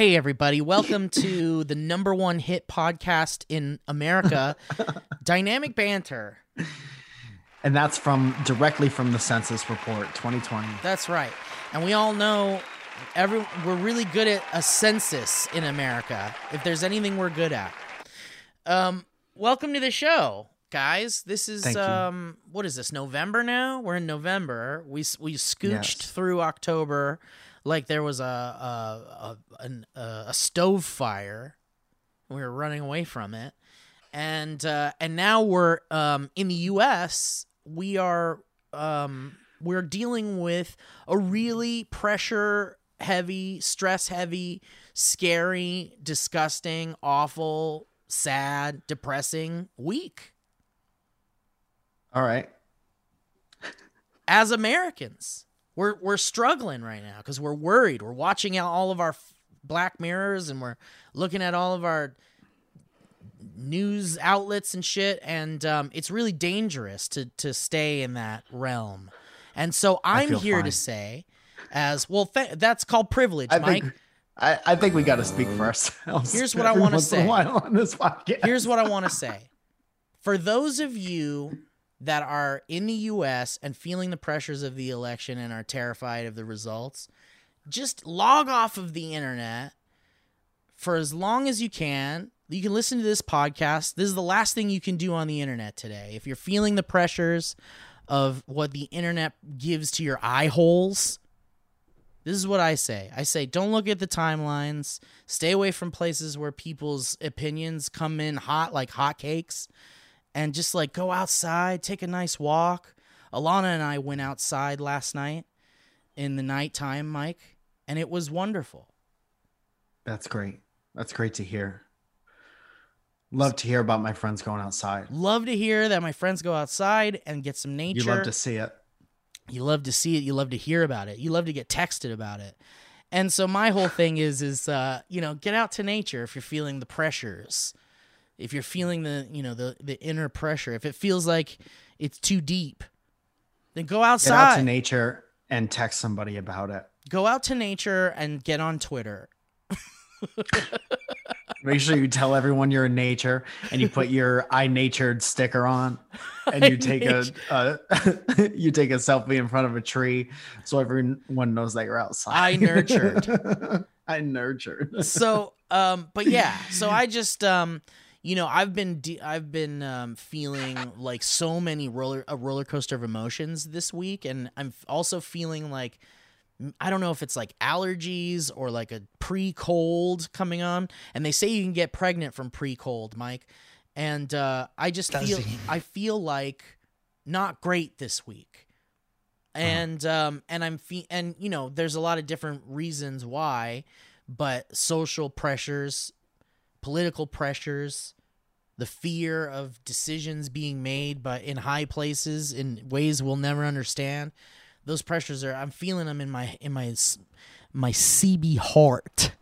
Hey, everybody. Welcome to the number one hit podcast in America, Dynamic Banter. And that's from directly from the census report 2020. That's right. And we all know every we're really good at a census in America. If there's anything we're good at. Um, welcome to the show, guys. This is Thank you. um what is this? November now? We're in November. We we scooched Yes. through October like there was a a a, an, a, stove fire. We were running away from it. And uh, and now we're um, in the U.S. We are um, we're dealing with a really pressure heavy, stress heavy, scary, disgusting, awful, sad, depressing week All right. as Americans. We're we're struggling right now because we're worried. We're watching out all of our f- black mirrors and we're looking at all of our news outlets and shit. And um, it's really dangerous to to stay in that realm. And so I'm here to say, as well, th- that's called privilege, I Mike. think I, I think we got to speak for ourselves. Here's what I wanna say. on this podcast. Here's what I want to say. For those of you that are in the US and feeling the pressures of the election and are terrified of the results, just log off of the internet for as long as you can. You can listen to this podcast. This is the last thing you can do on the internet today. If you're feeling the pressures of what the internet gives to your eye holes, this is what I say. I say don't look at the timelines. Stay away from places where people's opinions come in hot like hotcakes. And just like go outside, take a nice walk. Alana and I went outside last night in the nighttime, Mike, and it was wonderful. That's great. That's great to hear. Love to hear about my friends going outside. Love to hear that my friends go outside and get some nature. You love to see it. you love to see it you love to hear about it you love to get texted about it and so my whole thing is is uh you know get out to nature if you're feeling the pressures if you're feeling the you know the the inner pressure if it feels like it's too deep then go outside. Get out to nature and text somebody about it. go out to nature and get on twitter Make sure you tell everyone you're in nature and you put your I natured sticker on and you take a, a you take a selfie in front of a tree so everyone knows that you're outside. I nurtured. I nurtured. so um but yeah so i just um you know i've been de- i've been um feeling like so many roller a roller coaster of emotions this week and i'm also feeling like i don't know if it's like allergies or like a pre-cold coming on and they say you can get pregnant from pre-cold mike and uh i just Does feel he? i feel like not great this week and um and i'm fe- and you know there's a lot of different reasons why but social pressures political pressures the fear of decisions being made by in high places in ways we'll never understand those pressures are i'm feeling them in my in my my cb heart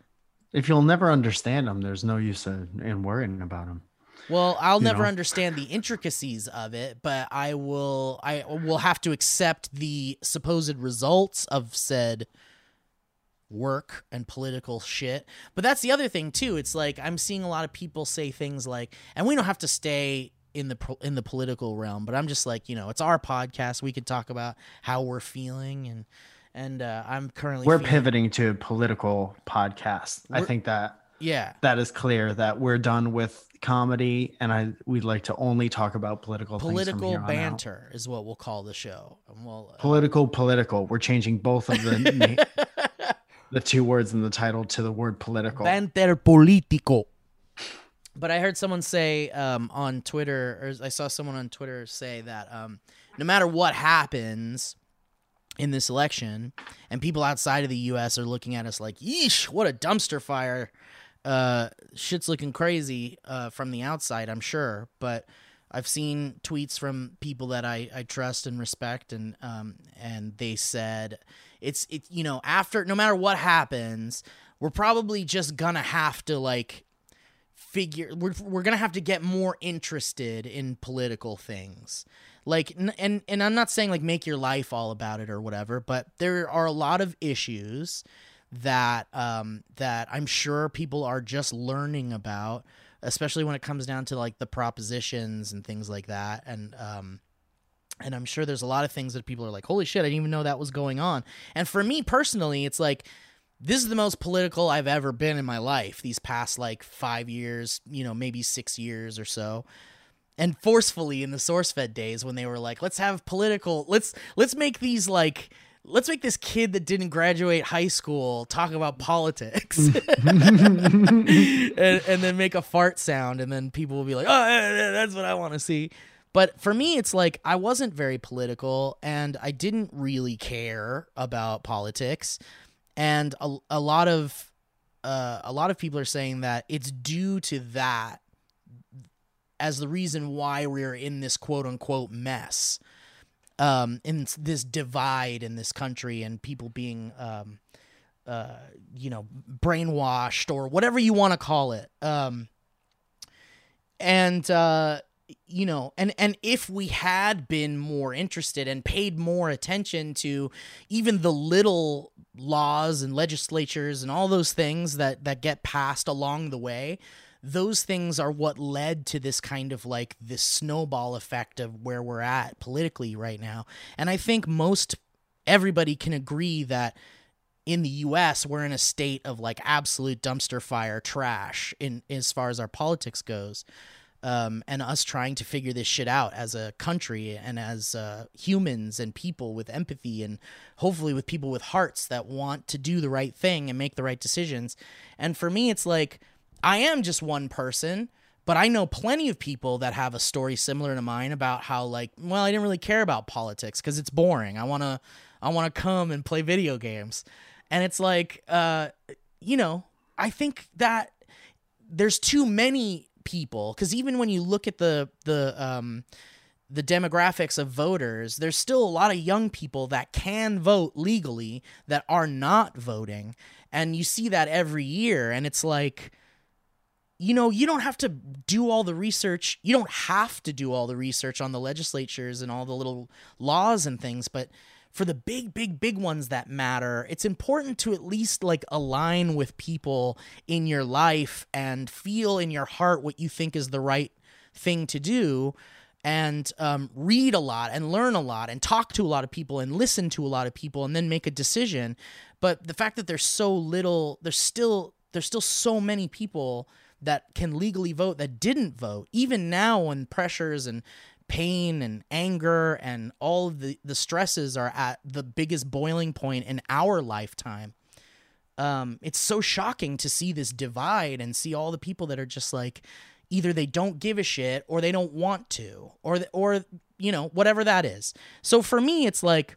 If you'll never understand them, there's no use in, in worrying about them. Well, I'll you never know? understand the intricacies of it, but I will I will have to accept the supposed results of said work and political shit. But that's the other thing too. It's like I'm seeing a lot of people say things like and we don't have to stay in the in the political realm, but I'm just like, you know, it's our podcast. We could talk about how we're feeling and and uh, I'm currently We're feeling- pivoting to a political podcast. I We're- think that Yeah. that is clear that we're done with comedy and I we'd like to only talk about political Political here on out. banter is what we'll call the show. And we'll uh, Political, political. We're changing both of the the two words in the title to the word political. Banter político. But I heard someone say um, on Twitter, or I saw someone on Twitter say that um, no matter what happens in this election, and people outside of the U.S. are looking at us like, "Yeesh, what a dumpster fire!" uh, shit's looking crazy uh, from the outside, I'm sure. But I've seen tweets from people that I, I trust and respect, and um, and they said it's it you know after no matter what happens, we're probably just gonna have to like figure we're we're gonna have to get more interested in political things. Like and and i'm not saying like make your life all about it or whatever but there are a lot of issues that um that i'm sure people are just learning about especially when it comes down to like the propositions and things like that. And um and i'm sure there's a lot of things that people are like holy shit i didn't even know that was going on. And for me personally it's like this is the most political I've ever been in my life these past like five years, you know, maybe six years or so. And forcefully in the SourceFed days when they were like, let's have political, let's let's make these like let's make this kid that didn't graduate high school talk about politics. And, and then make a fart sound and then people will be like oh eh, eh, that's what i want to see but for me it's like i wasn't very political and i didn't really care about politics. And a, a lot of uh, a lot of people are saying that it's due to that as the reason why we're in this quote unquote mess um, in this divide in this country and people being um, uh, you know brainwashed or whatever you want to call it. Um, and uh, you know and and if we had been more interested and paid more attention to even the little laws and legislatures and all those things that that get passed along the way those things are what led to this kind of like this snowball effect of where we're at politically right now. And i think most everybody can agree that in the US we're in a state of like absolute dumpster fire trash in as far as our politics goes um, and us trying to figure this shit out as a country and as uh, humans and people with empathy and hopefully with people with hearts that want to do the right thing and make the right decisions. And for me, it's like I am just one person, but I know plenty of people that have a story similar to mine about how like, well, I didn't really care about politics because it's boring. I wanna, I wanna come and play video games, and it's like, uh, you know, I think that there's too many people because even when you look at the the um the demographics of voters, there's still a lot of young people that can vote legally that are not voting. And you see that every year. And it's like, you know, you don't have to do all the research. You don't have to do all the research on the legislatures and all the little laws and things. But for the big, big, big ones that matter, it's important to at least like align with people in your life and feel in your heart what you think is the right thing to do and um, read a lot and learn a lot and talk to a lot of people and listen to a lot of people and then make a decision. But the fact that there's so little, there's still there's still so many people that can legally vote that didn't vote. Even now, when pressures and pain and anger and all the, the stresses are at the biggest boiling point in our lifetime. Um, it's so shocking to see this divide and see all the people that are just like either they don't give a shit or they don't want to or or you know whatever that is. So for me it's like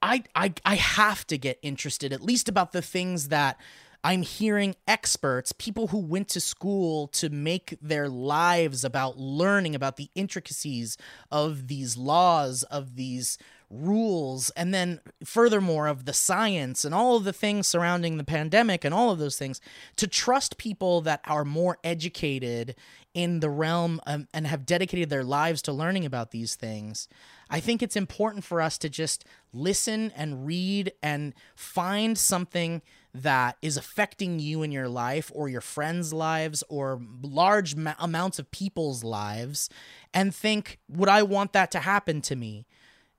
I I I have to get interested at least about the things that I'm hearing experts, people who went to school to make their lives about learning about the intricacies of these laws, of these rules, and then furthermore of the science and all of the things surrounding the pandemic and all of those things, to trust people that are more educated in the realm um, and have dedicated their lives to learning about these things. I think it's important for us to just listen and read and find something that is affecting you in your life or your friends' lives or large ma- amounts of people's lives and think, would I want that to happen to me?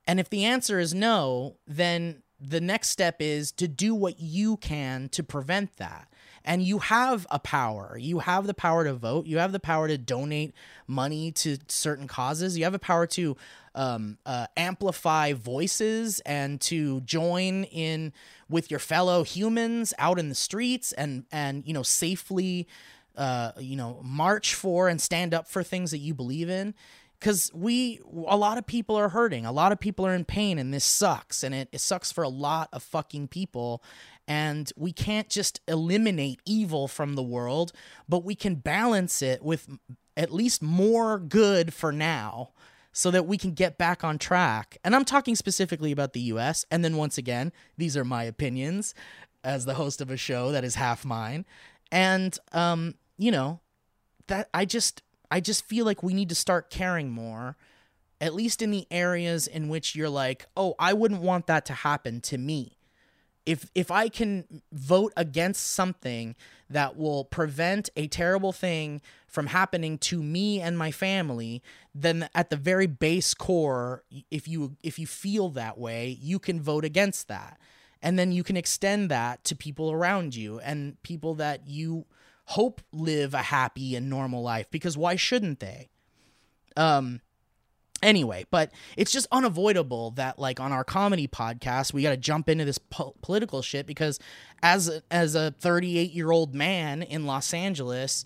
And if the answer is no, then the next step is to do what you can to prevent that. And you have a power. You have the power to vote. You have the power to donate money to certain causes. You have a power to um, uh, amplify voices and to join in with your fellow humans out in the streets and and you know safely uh, you know march for and stand up for things that you believe in. Because we a lot of people are hurting. A lot of people are in pain and this sucks and it, it sucks for a lot of fucking people. And we can't just eliminate evil from the world, but we can balance it with at least more good for now so that we can get back on track. And I'm talking specifically about the US. And then once again, these are my opinions as the host of a show that is half mine. And um, you know, that I just I just feel like we need to start caring more at least in the areas in which you're like, "Oh, I wouldn't want that to happen to me." If if I can vote against something that will prevent a terrible thing from happening to me and my family, then at the very base core, if you if you feel that way, you can vote against that. And then you can extend that to people around you and people that you hope live a happy and normal life because why shouldn't they? Um anyway, but it's just unavoidable that like on our comedy podcast we got to jump into this po- political shit because as a, as a 38-year-old man in Los Angeles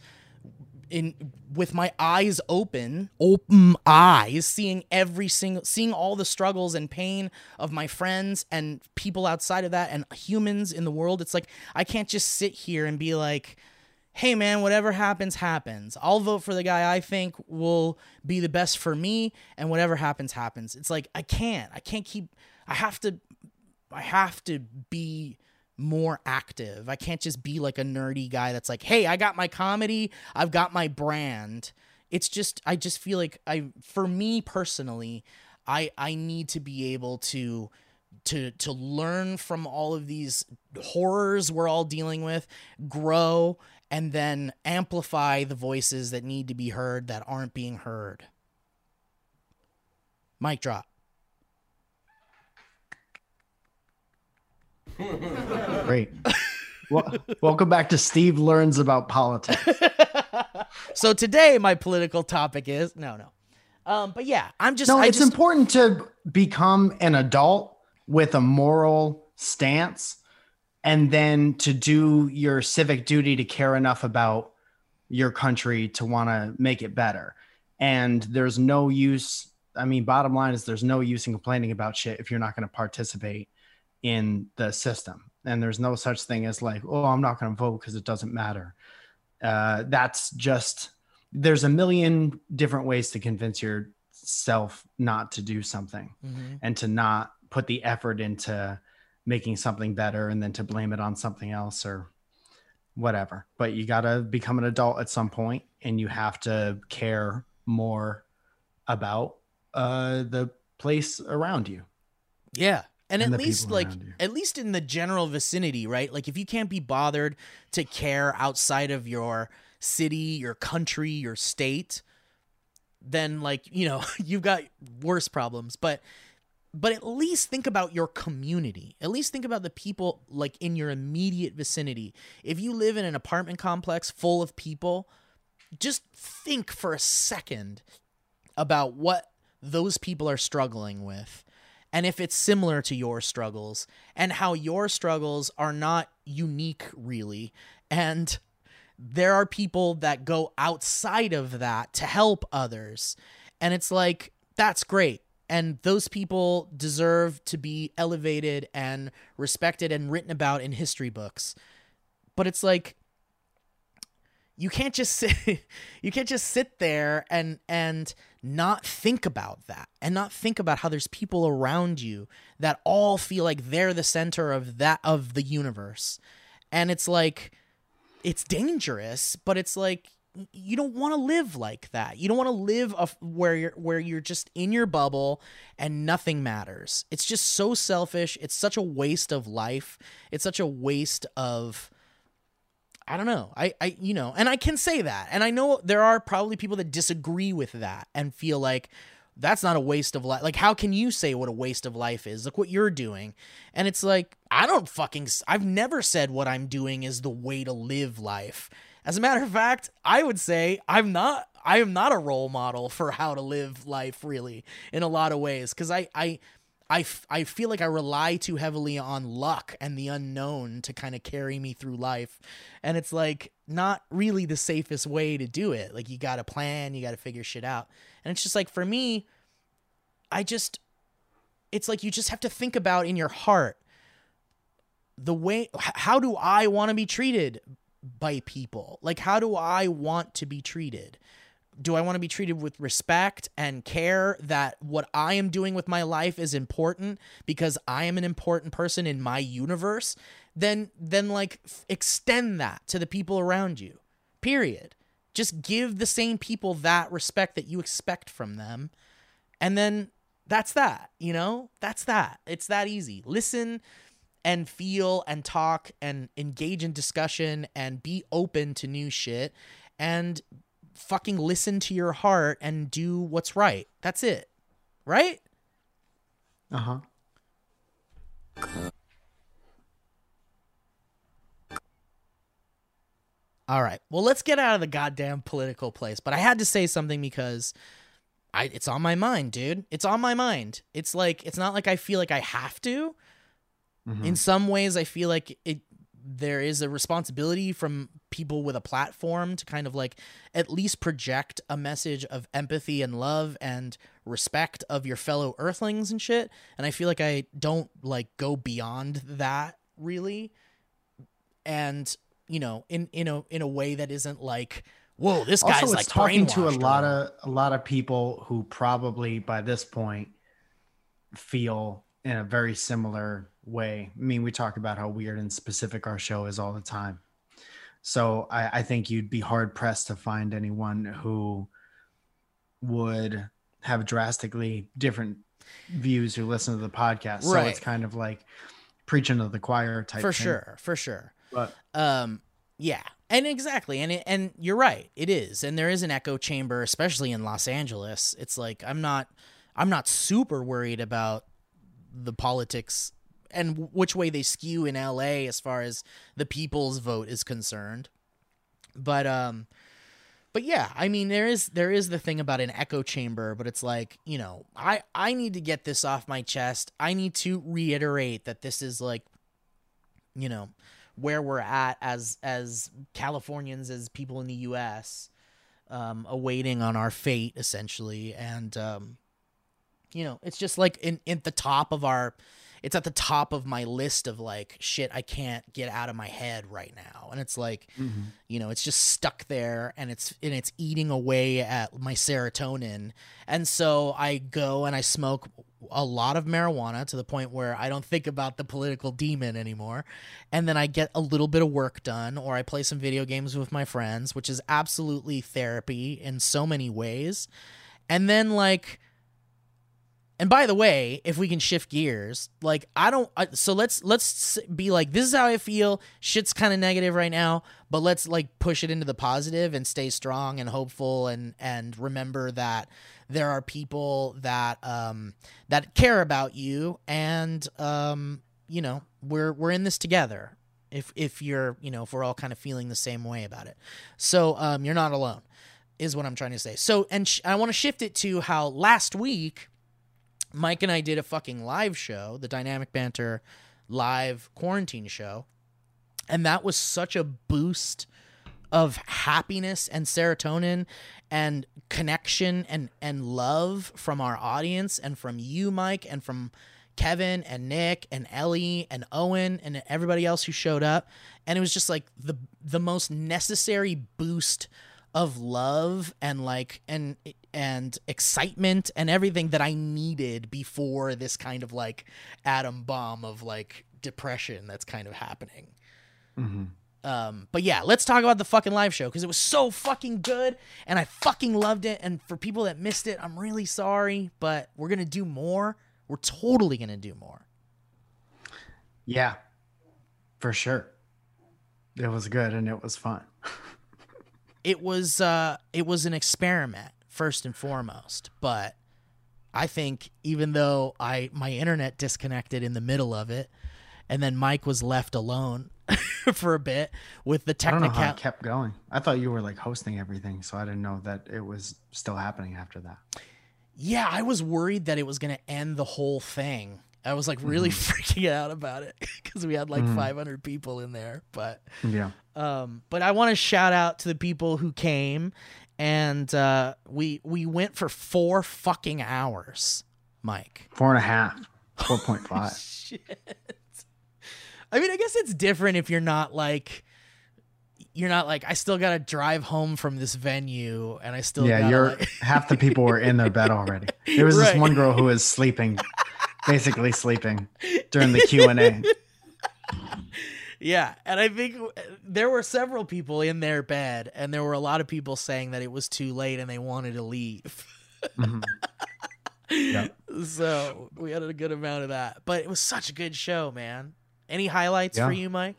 in with my eyes open, open eyes, seeing every single seeing all the struggles and pain of my friends and people outside of that and humans in the world, it's like I can't just sit here and be like hey man, whatever happens, happens. I'll vote for the guy I think will be the best for me, and whatever happens, happens. It's like I can't. I can't keep. I have to. I have to be more active. I can't just be like a nerdy guy that's like, hey, I got my comedy, I've got my brand. It's just I just feel like I for me personally, I I need to be able to to to learn from all of these horrors we're all dealing with, grow and then amplify the voices that need to be heard that aren't being heard. Mic drop. Great. well, welcome back to Steve Learns About Politics. so today my political topic is no, no. Um, but yeah, I'm just. No, I it's just, important to become an adult with a moral stance and then to do your civic duty to care enough about your country to want to make it better. And there's no use. I mean, bottom line is there's no use in complaining about shit if you're not going to participate in the system. And there's no such thing as like, oh, I'm not going to vote because it doesn't matter. Uh, that's just, there's a million different ways to convince yourself not to do something Mhm. and to not put the effort into making something better and then to blame it on something else or whatever. But you got to become an adult at some point and you have to care more about uh, the place around you. Yeah. And, And at least like at least in the general vicinity, right? Like if you can't be bothered to care outside of your city, your country, your state, then like, you know, you've got worse problems. But but at least think about your community. At least think about the people like in your immediate vicinity. If you live in an apartment complex full of people, just think for a second about what those people are struggling with and if it's similar to your struggles and how your struggles are not unique really and there are people that go outside of that to help others and it's like that's great and those people deserve to be elevated and respected and written about in history books. But it's like you can't just sit you can't just sit there and and not think about that and not think about how there's people around you that all feel like they're the center of that of the universe. And it's like it's dangerous but it's like you don't want to live like that you don't want to live a, where you're where you're just in your bubble and nothing matters it's just so selfish it's such a waste of life it's such a waste of I don't know. I, I, you know, and I can say that. And I know there are probably people that disagree with that and feel like that's not a waste of life. Like, how can you say what a waste of life is? Look what you're doing. And it's like, I don't fucking, I've never said what I'm doing is the way to live life. As a matter of fact, I would say I'm not, I am not a role model for how to live life really in a lot of ways. Cause I, I, I, f- I feel like I rely too heavily on luck and the unknown to kind of carry me through life. And it's like not really the safest way to do it. Like you got to plan, you got to figure shit out. And it's just like for me, I just, it's like you just have to think about in your heart the way how do I want to be treated by people? Like how do I want to be treated? Do I want to be treated with respect and care that what I am doing with my life is important because I am an important person in my universe? Then then like f- extend that to the people around you. Period. Just give the same people that respect that you expect from them. And then that's that, you know? That's that. It's that easy. Listen and feel and talk and engage in discussion and be open to new shit and fucking listen to your heart and do what's right. That's it. Right? Uh huh. All right. Well, let's get out of the goddamn political place. But I had to say something because I it's on my mind, dude. It's on my mind. It's like it's not like I feel like I have to. In mm-hmm. some ways I feel like it there is a responsibility from people with a platform to kind of like at least project a message of empathy and love and respect of your fellow earthlings and shit. And I feel like I don't like go beyond that really and you know in in a in a way that isn't like whoa this guy's also, like talking to a lot of a lot of people who probably by this point feel in a very similar way. I mean, we talk about how weird and specific our show is all the time. So I, I think you'd be hard pressed to find anyone who would have drastically different views who listen to the podcast. So it's kind of like preaching to the choir type for thing. sure for sure But um yeah and exactly and it, and you're right it is and there is an echo chamber especially in los angeles it's like i'm not i'm not super worried about the politics and which way they skew in la as far as the people's vote is concerned. But um but yeah i mean there is there is the thing about an echo chamber but it's like you know i i need to get this off my chest. I need to reiterate that this is like you know where we're at as as Californians as people in the US um awaiting on our fate essentially. And um you know it's just like in in the top of our it's at the top of my list of like shit I can't get out of my head right now. And it's like mm-hmm. you know it's just stuck there and it's and it's eating away at my serotonin. And so I go and I smoke a lot of marijuana to the point where I don't think about the political demon anymore. And then I get a little bit of work done or I play some video games with my friends which is absolutely therapy in so many ways. And then like and by the way, if we can shift gears, like I don't so let's let's be like this is how I feel. Shit's kind of negative right now, but let's like push it into the positive and stay strong and hopeful and and remember that there are people that um that care about you and um you know, we're we're in this together. If if you're, you know, if we're all kind of feeling the same way about it. So, um you're not alone is what I'm trying to say. So, and sh- I want to shift it to how last week Mike and I did a fucking live show, the Dynamic Banter live quarantine show. And that was such a boost of happiness and serotonin and connection and and love from our audience and from you Mike and from Kevin and Nick and Ellie and Owen and everybody else who showed up and it was just like the the most necessary boost of love and like and and excitement and everything that I needed before this kind of like atom bomb of like depression that's kind of happening. Um, but yeah, let's talk about the fucking live show because it was so fucking good and I fucking loved it. And for people that missed it, I'm really sorry, but we're gonna do more. We're totally gonna do more. yeah, for sure. It was good and it was fun. It was uh it was an experiment first and foremost, but I think even though I my internet disconnected in the middle of it, and then Mike was left alone for a bit with the I don't know how technical it kept going. I thought you were like hosting everything, so I didn't know that it was still happening after that. Yeah, I was worried that it was going to end the whole thing. I was like really freaking out about it because we had like 500 people in there. But Yeah. um, but I want to shout out to the people who came, and uh, we we went for four fucking hours, Mike. Four and a half. Four point five. Shit. I mean, I guess it's different if you're not like you're not like I still got to drive home from this venue and I still yeah, gotta, you're like- half the people were in their bed already. There was this one girl who was sleeping, basically sleeping during the Q and A. Yeah, and I think uh, there were several people in their bed, and there were a lot of people saying that it was too late and they wanted to leave. Mhm. Yep. So we had a good amount of that, but it was such a good show, man. Any highlights for you, Mike?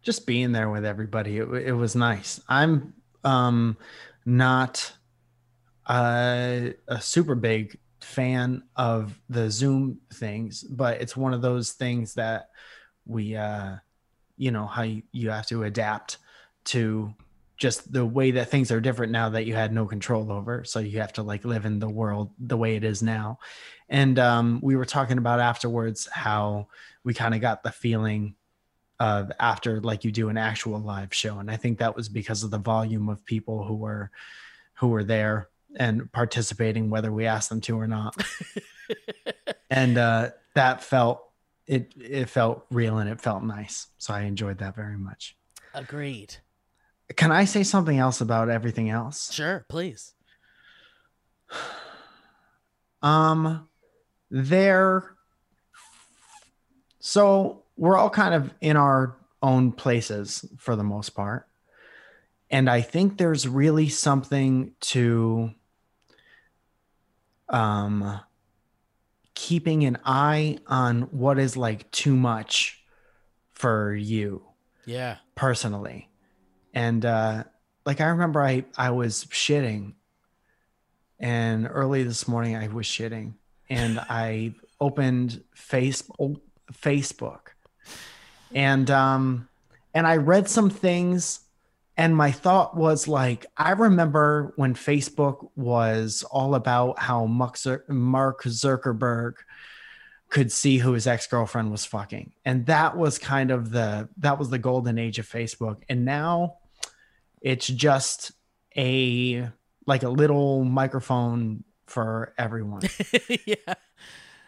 Just being there with everybody, it, it was nice. I'm um not a, a super big fan of the Zoom things, but it's one of those things that we, uh, you know, how you, you have to adapt to just the way that things are different now that you had no control over. So you have to like live in the world the way it is now. And um, we were talking about afterwards how we kind of got the feeling of after like you do an actual live show. And I think that was because of the volume of people who were who were there and participating, whether we asked them to or not. and uh, that felt it it felt real and it felt nice. So I enjoyed that very much. Agreed. Can I say something else about everything else? Sure, please. Um, there. So we're all kind of in our own places for the most part. And I think there's really something to um keeping an eye on what is like too much for you Yeah. personally. And uh like I remember I I was shitting and early this morning I was shitting and I opened face Facebook and um and I read some things and my thought was like I remember when Facebook was all about how Mark Zuckerberg could see who his ex-girlfriend was fucking. And that was kind of the that was the golden age of facebook. And now it's just a like a little microphone for everyone. Yeah.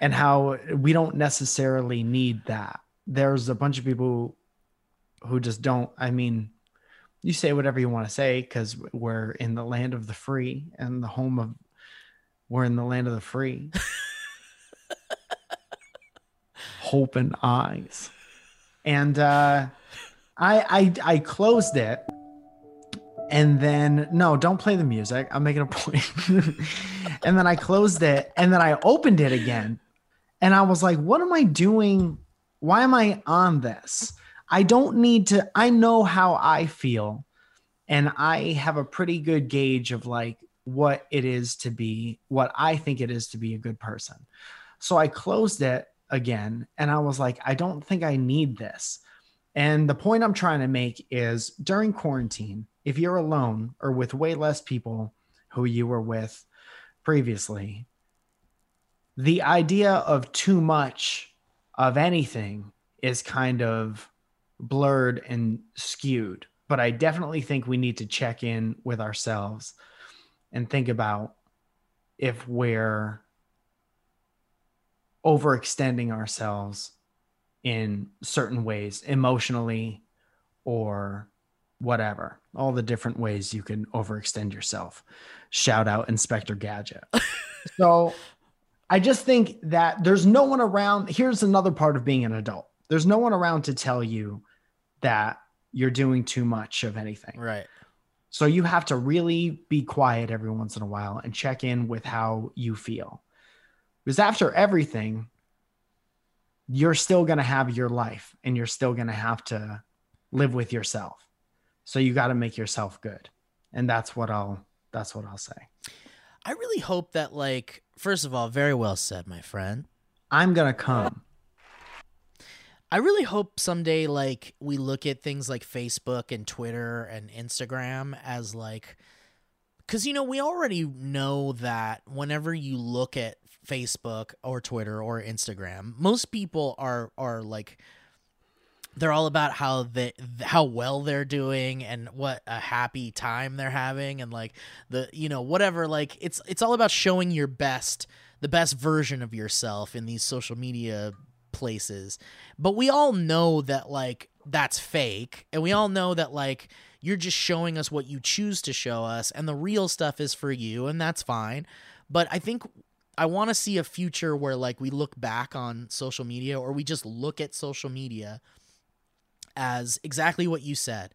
and how we don't necessarily need that. There's a bunch of people who just don't i mean you say whatever you want to say because we're in the land of the free and the home of we're in the land of the free. Hope and eyes. And uh I, I i closed it and then no don't play the music. I'm making a point. And then i closed it and then i opened it again and i was like what am i doing? Why am i on this i don't need to i know how i feel and i have a pretty good gauge of like what it is to be what i think it is to be a good person. So i closed it again and i was like i don't think i need this. And the point i'm trying to make is during quarantine if you're alone or with way less people who you were with previously the idea of too much of anything is kind of blurred and skewed but i definitely think we need to check in with ourselves and think about if we're overextending ourselves in certain ways emotionally or whatever all the different ways you can overextend yourself. Shout out inspector gadget. So i just think that there's no one around here's another part of being an adult. There's no one around to tell you that you're doing too much of anything Right. so you have to really be quiet every once in a while and check in with how you feel. Because after everything, you're still going to have your life and you're still going to have to live with yourself. So you got to make yourself good. And that's what I'll that's what I'll say. I really hope that like first of all, very well said, my friend. I'm going to come. I really hope someday like we look at things like Facebook and Twitter and Instagram as like cuz you know we already know that whenever you look at Facebook or Twitter or Instagram, most people are are like they're all about how they how well they're doing and what a happy time they're having and like the you know whatever like it's it's all about showing your best the best version of yourself in these social media places. But we all know that like that's fake and we all know that like you're just showing us what you choose to show us and the real stuff is for you and that's fine. But I think I want to see a future where like we look back on social media or we just look at social media as exactly what you said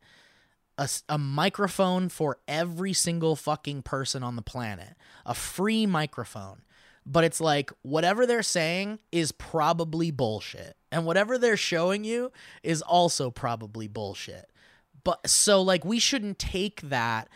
A, a, microphone for every single fucking person on the planet, a free microphone. But it's like whatever they're saying is probably bullshit, and whatever they're showing you is also probably bullshit. But so like we shouldn't take that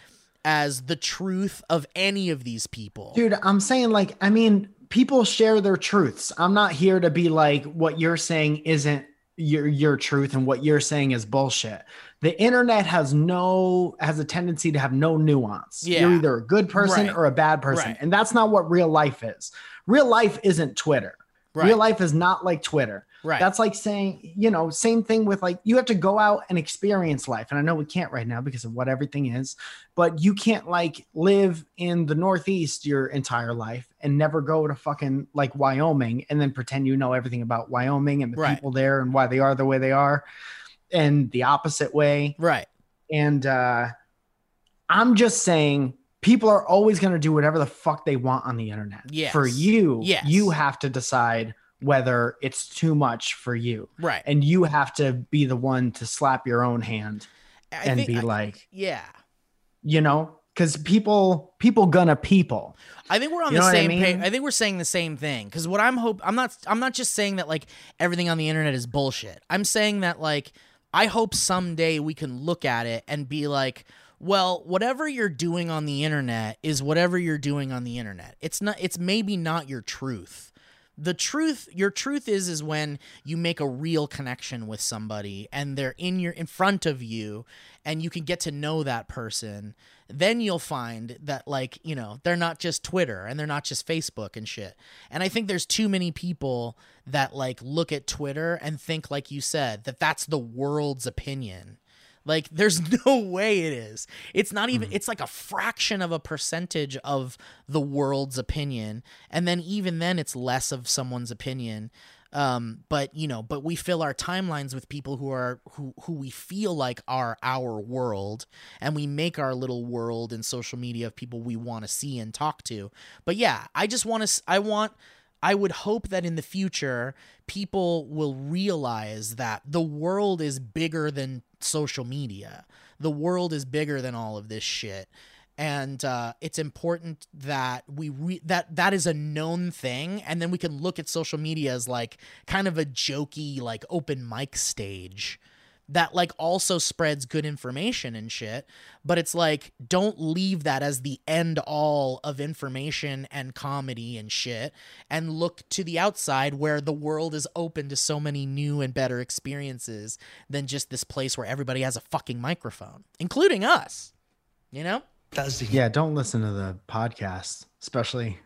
as the truth of any of these people. Dude, I'm saying like, I mean, people share their truths. I'm not here to be like what you're saying isn't your your truth and what you're saying is bullshit. The internet has no has a tendency to have no nuance. Yeah. You're either a good person Right. or a bad person. Right. And that's not what real life is. Real life isn't Twitter. Right. Real life is not like Twitter. Right. That's like saying, you know, same thing with like you have to go out and experience life. And I know we can't right now because of what everything is, but you can't like live in the Northeast your entire life and never go to fucking like Wyoming and then pretend you know everything about Wyoming and the Right. people there and why they are the way they are and the opposite way. right. And uh I'm just saying people are always going to do whatever the fuck they want on the internet. Yes. For you, Yes. you have to decide whether it's too much for you Right. and you have to be the one to slap your own hand I and be I- like yeah. you know because people people gonna people I think we're on You the what I same page. I think we're saying the same thing because what I'm hope I'm not I'm not just saying that like everything on the internet is bullshit. I'm saying that like I hope someday we can look at it and be like, well, whatever you're doing on the internet is whatever you're doing on the internet. It's not it's maybe not your truth. The truth your truth is is when you make a real connection with somebody and they're in your in front of you and you can get to know that person then you'll find that like you know they're not just twitter and they're not just facebook and shit. And i think there's too many people that like look at twitter and think like you said that that's the world's opinion. Like there's no way it is. It's not even mm-hmm. it's like a fraction of a percentage of the world's opinion. And then even then it's less of someone's opinion um but you know but we fill our timelines with people who are who who we feel like are our world and we make our little world in social media of people we want to see and talk to. But yeah i just want to i want i would hope that in the future people will realize that the world is bigger than social media. The world is bigger than all of this shit and uh, it's important that we re- that that is a known thing and then we can look at social media as like kind of a jokey like open mic stage that like also spreads good information and shit but it's like don't leave that as the end all of information and comedy and shit and look to the outside where the world is open to so many new and better experiences than just this place where everybody has a fucking microphone including us you know yeah don't listen to the podcast especially.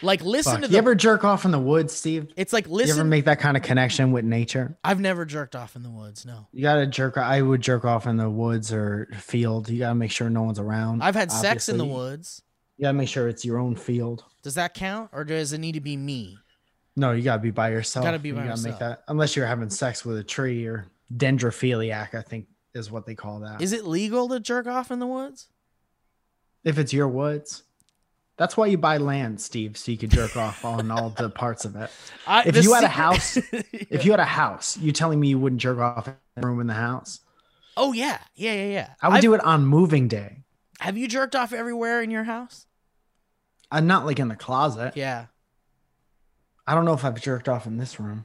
Like listen Fuck. to you the ever jerk off in the woods steve? It's like listen. you ever make that kind of connection with nature? I've never jerked off in the woods no. You gotta jerk i would jerk off in the woods or field. You gotta make sure no one's around i've had sex in the woods. You gotta make sure it's your own field. Does that count or does it need to be me? No you gotta be by yourself. Gotta be you by gotta make yourself. that unless you're having sex with a tree or dendrophiliac i think is what they call that is it legal to jerk off in the woods if it's your woods. That's why you buy land, Steve, so you can jerk off on all the parts of it. I, If you had a house- If you had a house, you telling me you wouldn't jerk off in the room in the house? oh yeah yeah yeah yeah I would I've- do it on moving day. have you jerked off everywhere in your house I'm not like in the closet. yeah I don't know if I've jerked off in this room.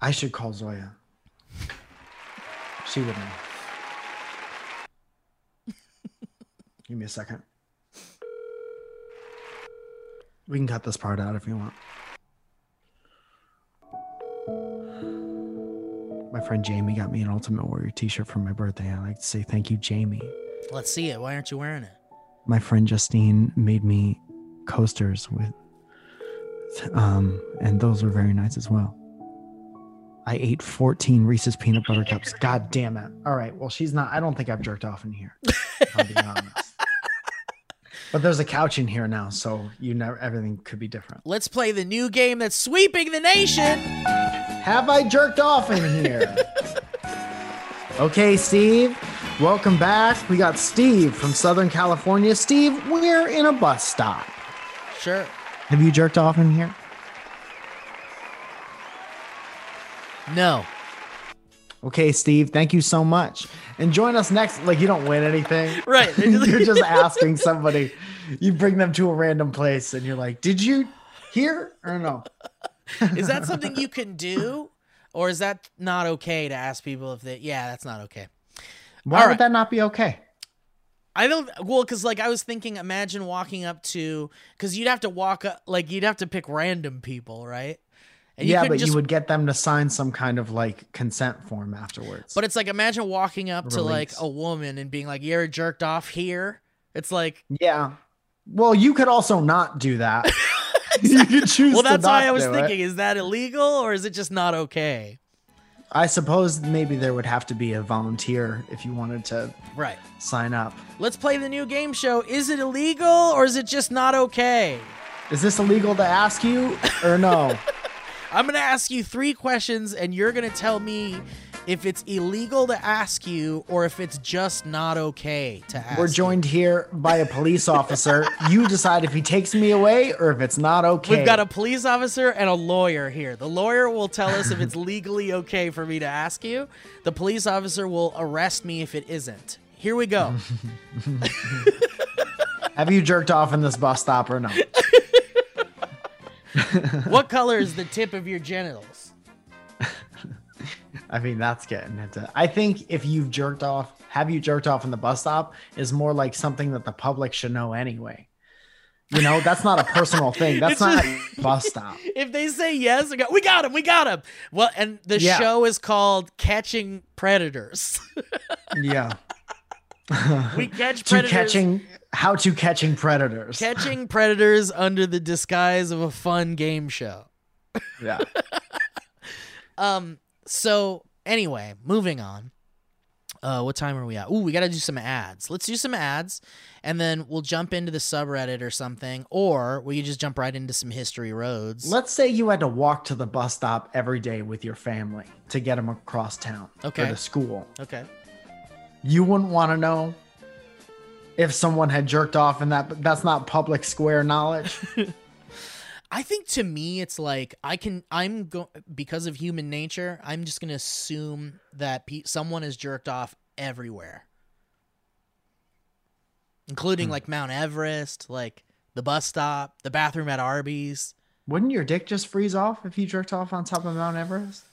I should call Zoya. She would know. Give me a second. We can cut this part out if you want. My friend Jamie got me an Ultimate Warrior t-shirt for my birthday. I'd like to say thank you, Jamie. let's see it why aren't you wearing it My friend Justine made me coasters with um and those were very nice as well. I ate 14 Reese's peanut butter cups. God damn it. All right. Well, she's not I don't think I've jerked off in here. I'll be honest. But there's a couch in here now, so you never everything could be different. Let's play the new game that's sweeping the nation. Have I jerked off in here? okay, Steve. Welcome back. We got Steve from Southern California. Steve, we're in a bus stop. Sure. Have you jerked off in here? No. Okay, Steve, thank you so much. And join us next. Like, you don't win anything. Right. you're just asking somebody. You bring them to a random place and you're like, Did you hear or no? Is that something you can do? Or is that not okay to ask people if they yeah, that's not okay. Why All would right. that not be okay? I don't well cuz like I was thinking imagine walking up to cuz you'd have to walk up like you'd have to pick random people, right? And yeah, but just- you would get them to sign some kind of like consent form afterwards. But it's like imagine walking up to like a woman and being like, "You're jerked off here?" It's like, yeah. Well, you could also not do that. you could choose. well, to that's why I was thinking: is that illegal or is it just not okay? I suppose maybe there would have to be a volunteer if you wanted to Right. sign up. Let's play the new game show. Is it illegal or is it just not okay? Is this illegal to ask you or no? I'm gonna ask you three questions, and you're gonna tell me if it's illegal to ask you or if it's just not okay to ask. We're you. joined here by a police officer. You decide if he takes me away or if it's not okay. We've got a police officer and a lawyer here. The lawyer will tell us if it's legally okay for me to ask you. The police officer will arrest me if it isn't. Here we go. Have you jerked off in this bus stop or no? what color is the tip of your genitals? I mean, that's getting into. I think if you've jerked off, have you jerked off in the bus stop is more like something that the public should know anyway. You know, that's not a personal thing. That's It's not just- a bus stop. If they say yes, we got, we got him, we got him. Well, and the Yeah. show is called Catching Predators. Yeah. we catch predators. to catching how to catching predators. catching predators under the disguise of a fun game show. yeah. Um. So anyway, moving on. Uh, what time are we at? Ooh, we got to do some ads. Let's do some ads, and then we'll jump into the subreddit or something, or we could just jump right into some history roads. Let's say you had to walk to the bus stop every day with your family to get them across town Okay. or to school. okay. You wouldn't want to know if someone had jerked off in that, but that's not public square knowledge. I think to me, it's like I can. I'm go because of human nature. I'm just gonna assume that pe- someone has jerked off everywhere, including hmm. like Mount Everest, like the bus stop, the bathroom at Arby's. Wouldn't your dick just freeze off if you jerked off on top of Mount Everest?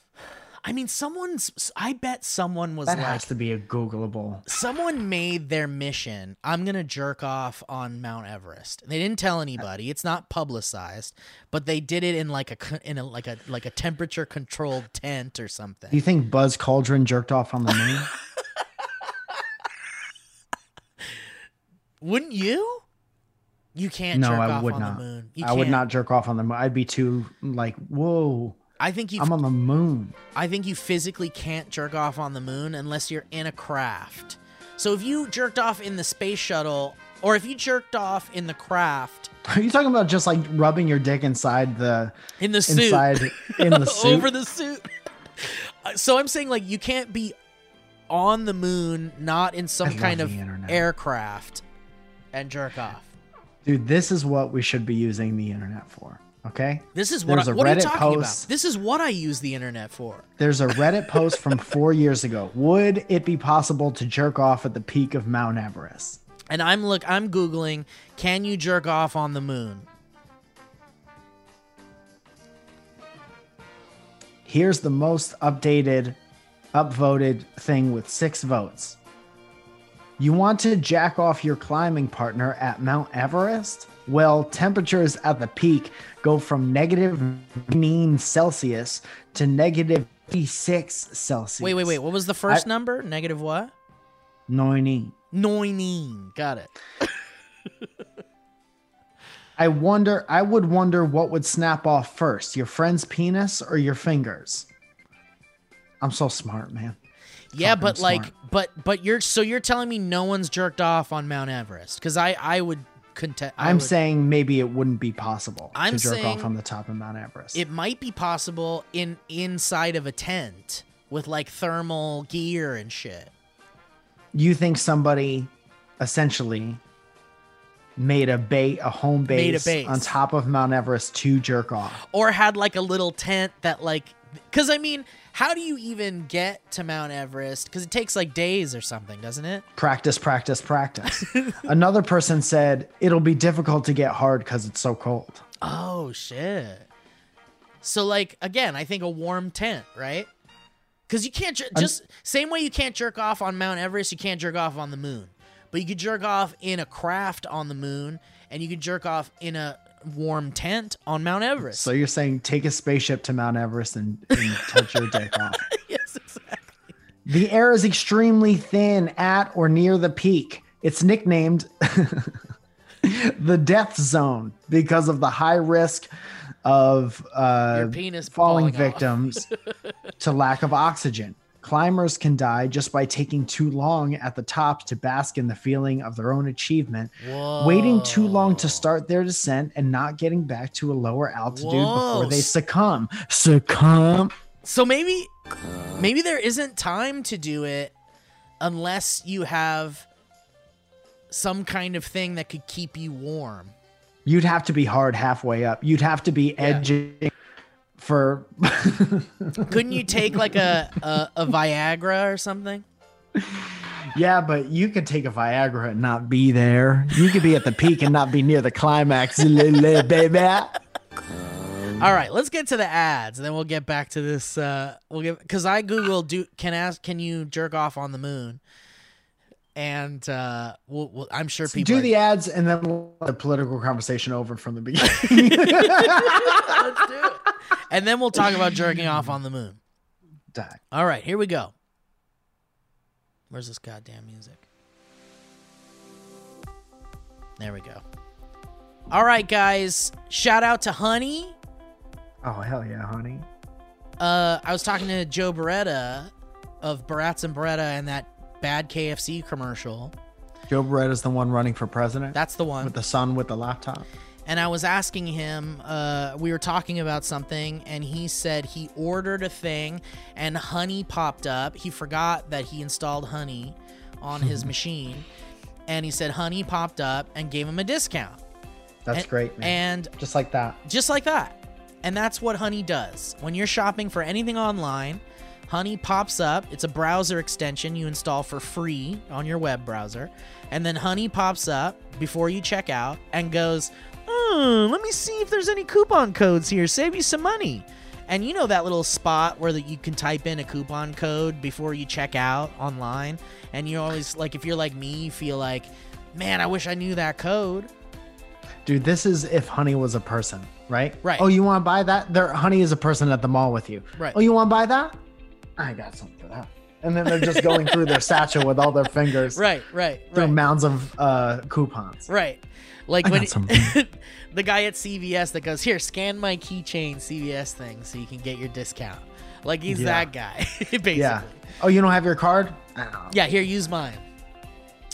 I mean, someone's. I bet someone was That like, has to be a Googleable. someone made their mission. I'm gonna jerk off on Mount Everest. They didn't tell anybody. It's not publicized, but they did it in like a in a like a like a temperature controlled tent or something. Do you think Buzz Aldrin jerked off on the moon? Wouldn't you? You can't no, jerk I off would on not. the moon. You I would not jerk off on the moon. I'd be too like, whoa, I think you. I'm on the moon. I think you physically can't jerk off on the moon unless you're in a craft. So if you jerked off in the space shuttle, or if you jerked off in the craft Are you talking about just like rubbing your dick inside the in the suit, inside in the suit? over the suit. Uh, So I'm saying like you can't be on the moon, not in some kind of internet. aircraft, and jerk off. Dude, this is what we should be using the internet for. Okay. This is what. There's I, what are you talking post- about? This is what I use the internet for. There's a Reddit post from four years ago. Would it be possible to jerk off at the peak of Mount Everest? And I'm look. I'm googling. Can you jerk off on the moon? Here's the most updated, upvoted thing with six votes. You want to jack off your climbing partner at Mount Everest? Well, temperatures at the peak go from negative 9 Celsius to negative 56 Celsius. Wait, wait, wait. What was the first I- number? Negative what? 90. Nineteen. Got it. I wonder, I would wonder what would snap off first, your friend's penis or your fingers? I'm so smart, man. Yeah, Fucking but like, but but you're so you're telling me no one's jerked off on Mount Everest? Because I I would contest. I'm would- saying maybe it wouldn't be possible I'm to jerk off on the top of Mount Everest. it might be possible in inside of a tent with like thermal gear and shit. you think somebody essentially made a bait, a home base, a base. on top of Mount Everest to jerk off? or had like a little tent that like because i mean how do you even get to mount everest? Because it takes like days or something doesn't it? Practice, practice, practice. Another person said it'll be difficult to get hard because it's so cold. oh shit. So like again i think a warm tent right? Because you can't jer- just same way you can't jerk off on mount everest you can't jerk off on the moon. But you could jerk off in a craft on the moon and you could jerk off in a warm tent on mount everest So you're saying take a spaceship to Mount Everest and, and touch your dick off. yes exactly The air is extremely thin at or near the peak. It's nicknamed the death zone because of the high risk of uh, Your penis falling falling victims to lack of oxygen. Climbers can die just by taking too long at the top to bask in the feeling of their own achievement, waiting too long to start their descent and not getting back to a lower altitude Whoa. before they succumb. Succumb. So maybe maybe there isn't time to do it unless you have some kind of thing that could keep you warm. You'd have to be hard halfway up. You'd have to be edging for Couldn't you take like a, a, a Viagra or something? Yeah, but you could take a Viagra and not be there. You could be at the peak and not be near the climax, baby. All right, let's get to the ads, and then we'll get back to this. Uh, we'll get because I googled do can ask can you jerk off on the moon, and uh, we'll, we'll, I'm sure people Do are- the ads and then we'll the political conversation over from the beginning. let's do it, and then we'll talk about jerking off on the moon. Die. All right, here we go. Where's this goddamn music? There we go. All right, guys. Shout out to Honey. Oh hell yeah, honey. Uh, I was talking to Joe Bereta of Barats and Bereta and that bad KFC commercial. Joe Bereta's the one running for president That's the one. with the son with the laptop. and I was asking him, uh, we were talking about something, and he said he ordered a thing and Honey popped up. He forgot that he installed Honey on his machine, and he said Honey popped up and gave him a discount. That's And- great, man. And Just like that. just like that. And that's what Honey does. When you're shopping for anything online, Honey pops up. It's a browser extension you install for free on your web browser. And then Honey pops up before you check out and goes, oh, let me see if there's any coupon codes here. Save you some money. And you know that little spot where that you can type in a coupon code before you check out online? And you always, like, if you're like me, you feel like, man, I wish I knew that code. Dude, this is if Honey was a person, right? Right. Oh, you want to buy that? There, Honey is a person at the mall with you. Right. Oh, you want to buy that? I got something for that. And then they're just going through their satchel with all their fingers Right, right, through right. mounds of uh, coupons. Right. Like I when some. the guy at CVS that goes, "Here, scan my keychain CVS thing so you can get your discount." Like he's Yeah. that guy, basically. Yeah. Oh, you don't have your card? Yeah, here, use mine.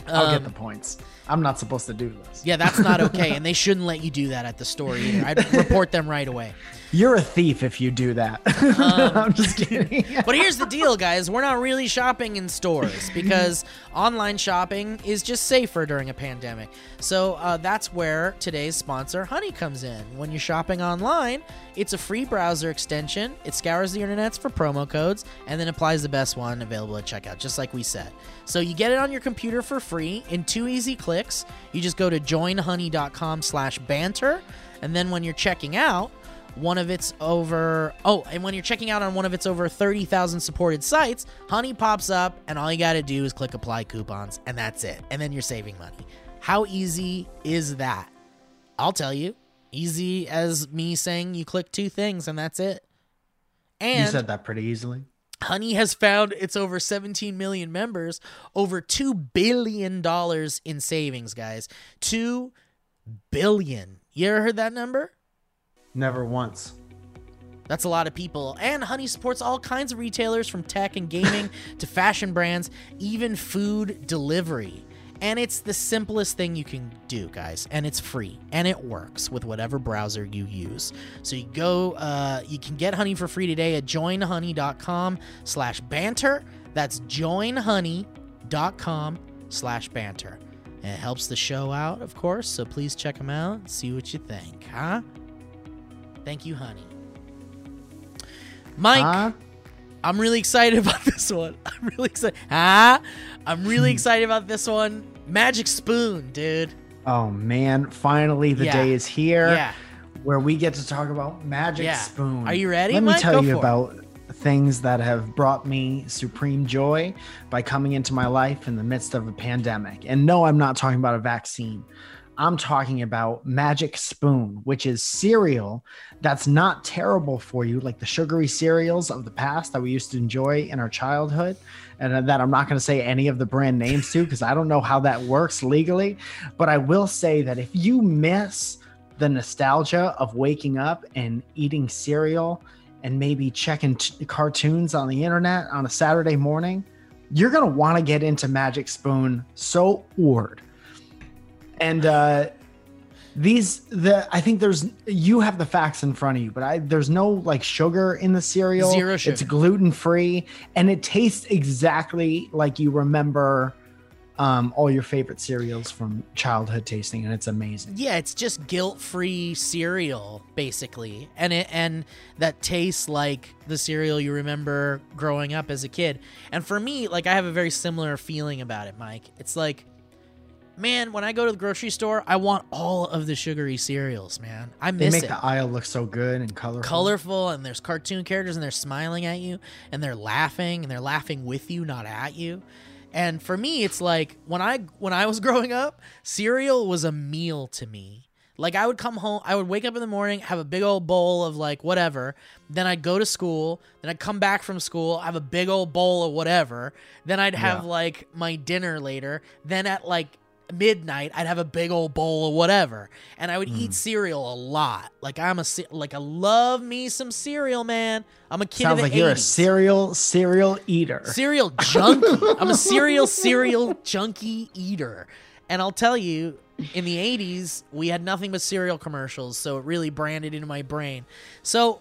I'll Um, get the points. I'm not supposed to do this. Yeah, that's not okay, and they shouldn't let you do that at the store either. I'd report them right away. You're a thief if you do that. Um, I'm just kidding. But here's the deal, guys. We're not really shopping in stores because online shopping is just safer during a pandemic. So uh, that's where today's sponsor, Honey, comes in. When you're shopping online, it's a free browser extension. It scours the internets for promo codes and then applies the best one available at checkout, just like we said. So you get it on your computer for free in two easy clicks. You just go to joinhoney.com slash banter. And then when you're checking out, one of its over oh and when you're checking out on one of its over 30,000 supported sites honey pops up and all you got to do is click apply coupons and that's it and then you're saving money how easy is that i'll tell you easy as me saying you click two things and that's it And you said that pretty easily. Honey has found its over 17 million members, over $2 billion in savings, guys. 2 billion. You ever heard that number? Never once. That's a lot of people. And Honey supports all kinds of retailers from tech and gaming to fashion brands, even food delivery. And it's the simplest thing you can do, guys. And it's free. And it works with whatever browser you use. So you go, uh, you can get honey for free today at joinhoney.com slash banter. That's joinhoney.com slash banter. And it helps the show out, of course. So please check them out see what you think, huh? Thank you, honey. Mike. Huh? I'm really excited about this one. I'm really excited. Ah, I'm really excited about this one. Magic Spoon, dude. Oh man, finally the Yeah. day is here Yeah. where we get to talk about Magic Yeah. Spoon. Are you ready, Let me tell Go you for it. about things that have brought me supreme joy by coming into my life in the midst of a pandemic. And no, I'm not talking about a vaccine. I'm talking about Magic Spoon, which is cereal that's not terrible for you, like the sugary cereals of the past that we used to enjoy in our childhood. And that I'm not going to say any of the brand names to because I don't know how that works legally. But I will say that if you miss the nostalgia of waking up and eating cereal and maybe checking t- cartoons on the internet on a Saturday morning, you're going to want to get into Magic Spoon so ord. And uh, these, the I think there's you have the facts in front of you, but I there's no like sugar in the cereal. Zero sugar. It's gluten free, and it tastes exactly like you remember um, all your favorite cereals from childhood tasting, and it's amazing. Yeah, it's just guilt-free cereal basically. And it and that tastes like the cereal you remember growing up as a kid. And for me, like I have a very similar feeling about it, Mike. It's like man, when I go to the grocery store, I want all of the sugary cereals, man. I miss it. They make it. the aisle look so good and colorful. colorful and there's cartoon characters and they're smiling at you and they're laughing and they're laughing with you not at you and for me it's like when i when i was growing up cereal was a meal to me like i would come home i would wake up in the morning have a big old bowl of like whatever then i'd go to school then i'd come back from school have a big old bowl of whatever then i'd have Yeah. like my dinner later then at like midnight i'd have a big old bowl of whatever. And i would Mm. eat cereal a lot. Like i'm a like i love me some cereal man. I'm a kid Sounds of the like you're a cereal cereal eater. cereal junkie. I'm a cereal cereal junkie eater. And i'll tell you in the 80s we had nothing but cereal commercials so it really branded into my brain. So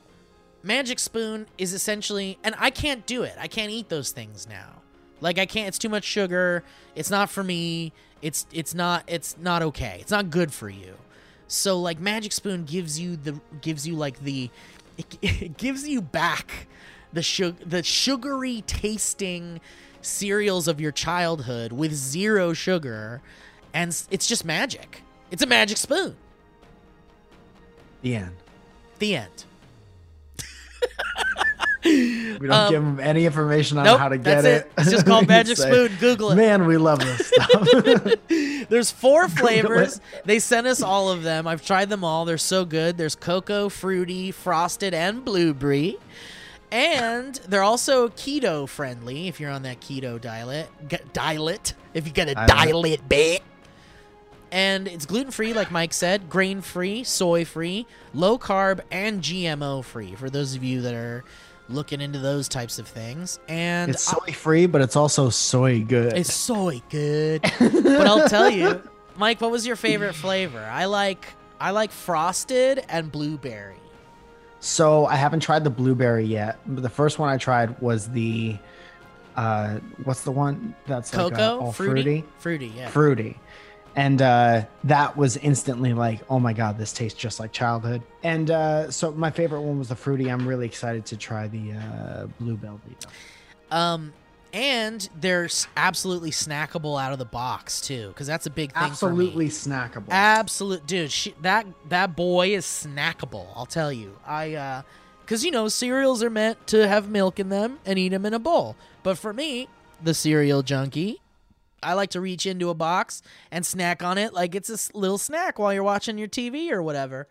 magic spoon is essentially and i can't do it. I can't eat those things now like i can't it's too much sugar. It's not for me. It's it's not it's not okay. It's not good for you. So like magic spoon gives you the gives you like the it, it gives you back the sugar the sugary tasting cereals of your childhood with zero sugar and it's just magic. It's a magic spoon. The end. the end We don't Um, give them any information on nope, how to get it. it. It's just called Magic Say, Spoon. Google it. Man, we love this stuff. There's four flavors. They sent us all of them. I've tried them all. They're so good. There's cocoa, fruity, frosted, and blueberry. And they're also keto friendly if you're on that keto diet. G- diet. If you got a Diet. diet bit. And it's gluten free, like Mike said, grain free, soy free, low carb, and GMO free for those of you that are looking into those types of things. And it's soy free, but it's also soy good. it's soy good. but I'll tell you, Mike, what was your favorite flavor? I like I like frosted and blueberry. So I haven't tried the blueberry yet. But the first one I tried was the uh what's the one that's like, uh, Cocoa, all fruity, fruity? fruity, yeah. Fruity. And uh that was instantly like, oh my god, this tastes just like childhood. And uh so my favorite one was the fruity. I'm really excited to try the uh blueberry. though. Um, and they're absolutely snackable out of the box too, because that's a big thing. Absolutely for me. snackable. absolute dude. She, that that boy is snackable. I'll tell you. I uh, because you know cereals are meant to have milk in them and eat them in a bowl. But for me, the cereal junkie, I like to reach into a box and snack on it like it's a little snack while you're watching your TV or whatever.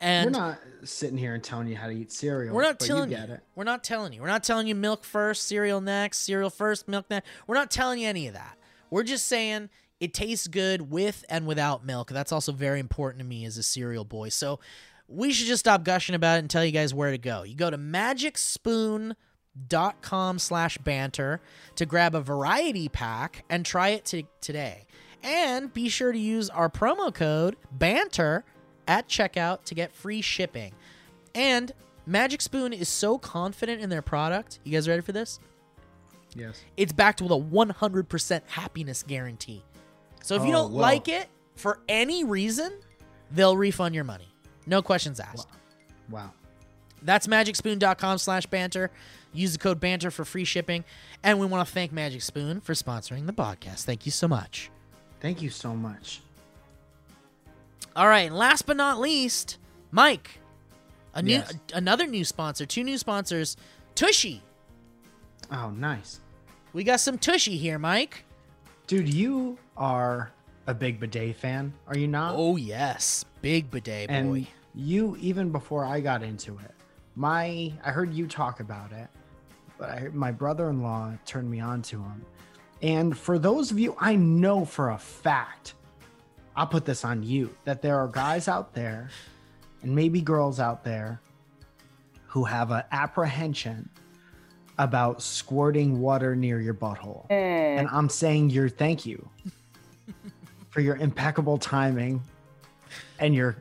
And we're not sitting here and telling you how to eat cereal. we're not telling you you. it. We're not telling you. We're not telling you milk first, cereal next, cereal first, milk next. We're not telling you any of that. We're just saying it tastes good with and without milk. That's also very important to me as a cereal boy. So we should just stop gushing about it and tell you guys where to go. You go to com slash banter to grab a variety pack and try it to today. And be sure to use our promo code BANTER at checkout to get free shipping. And Magic Spoon is so confident in their product. You guys ready for this? Yes. It's backed with a 100% happiness guarantee. So if you Oh, don't whoa. like it for any reason, they'll refund your money. No questions asked. Wow. That's magicspoon.com slash banter. Use the code banter for free shipping. And we want to thank Magic Spoon for sponsoring the podcast. Thank you so much. Thank you so much. All right, last but not least, Mike. A new Yes. another new sponsor, two new sponsors, Tushy. Oh, nice. We got some Tushy here, Mike. Dude, you are a big bidet fan, are you not? Oh yes, big bidet and boy. you even before I got into it, my I heard you talk about it, but I, my brother-in-law turned me on to him. And for those of you, I know for a fact, I'll put this on you that there are guys out there, and maybe girls out there, who have an apprehension about squirting water near your butthole. Eh. And I'm saying your thank you for your impeccable timing and your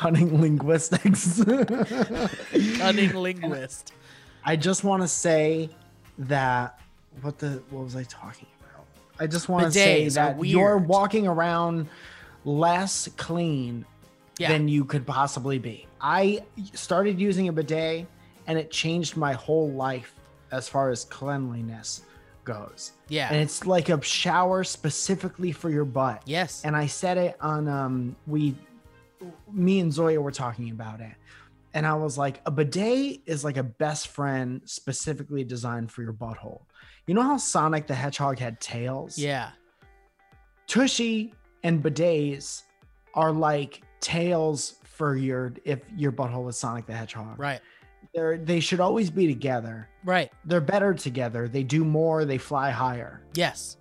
cunning linguistics. Cunning linguist. I just want to say that what the what was I talking about? I just want to say that you're walking around less clean Yeah. than you could possibly be. I started using a bidet and it changed my whole life as far as cleanliness goes. Yeah. And it's like a shower specifically for your butt. yes. And I said it on um we me and Zoya were talking about it. And I was like, a bidet is like a best friend specifically designed for your butthole. You know how Sonic the Hedgehog had tails? yeah. Tushy and bidets are like tails for your if your butthole is Sonic the Hedgehog. Right. They're they should always be together. Right. They're better together. They do more, they fly higher. Yes.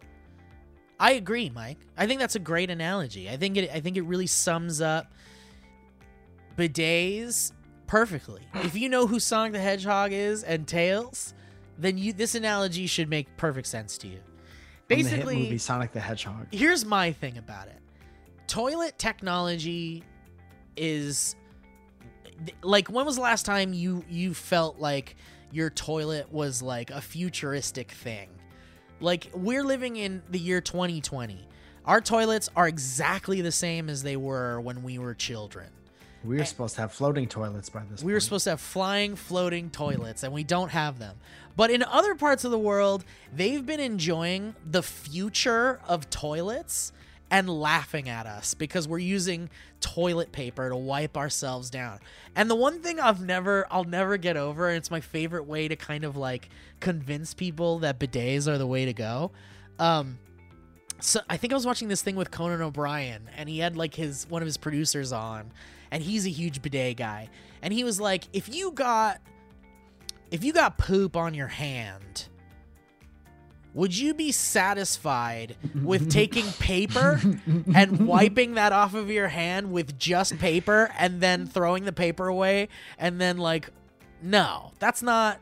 I agree, Mike. I think that's a great analogy. I think it I think it really sums up bidets perfectly. If you know who Sonic the Hedgehog is and Tails, then you this analogy should make perfect sense to you. From the hit Basically, movie Sonic the Hedgehog. here's my thing about it toilet technology is like when was the last time you you felt like your toilet was like a futuristic thing like we're living in the year 2020 our toilets are exactly the same as they were when we were children. We were supposed to have floating toilets by this we were supposed to have flying, floating toilets, and we don't have them. But in other parts of the world, they've been enjoying the future of toilets and laughing at us because we're using toilet paper to wipe ourselves down. And the one thing I've never I'll never get over, and it's my favorite way to kind of like convince people that bidets are the way to go. Um so I think I was watching this thing with Conan O'Brien, and he had like his one of his producers on, and he's a huge bidet guy, and he was like, if you got if you got poop on your hand, would you be satisfied with taking paper and wiping that off of your hand with just paper and then throwing the paper away and then like no, that's not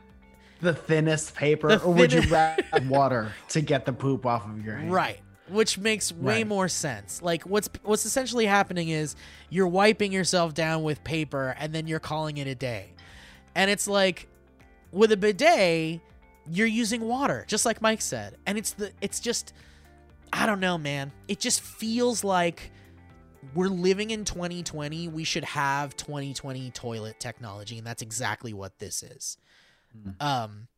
the thinnest paper, The or would you rather water to get the poop off of your hand? Right. Which makes way Right. more sense. Like what's what's essentially happening is you're wiping yourself down with paper and then you're calling it a day. And it's like with a bidet, you're using water, just like Mike said. And it's the it's just I don't know, man. It just feels like we're living in 2020. We should have 2020 toilet technology, and that's exactly what this is. Um,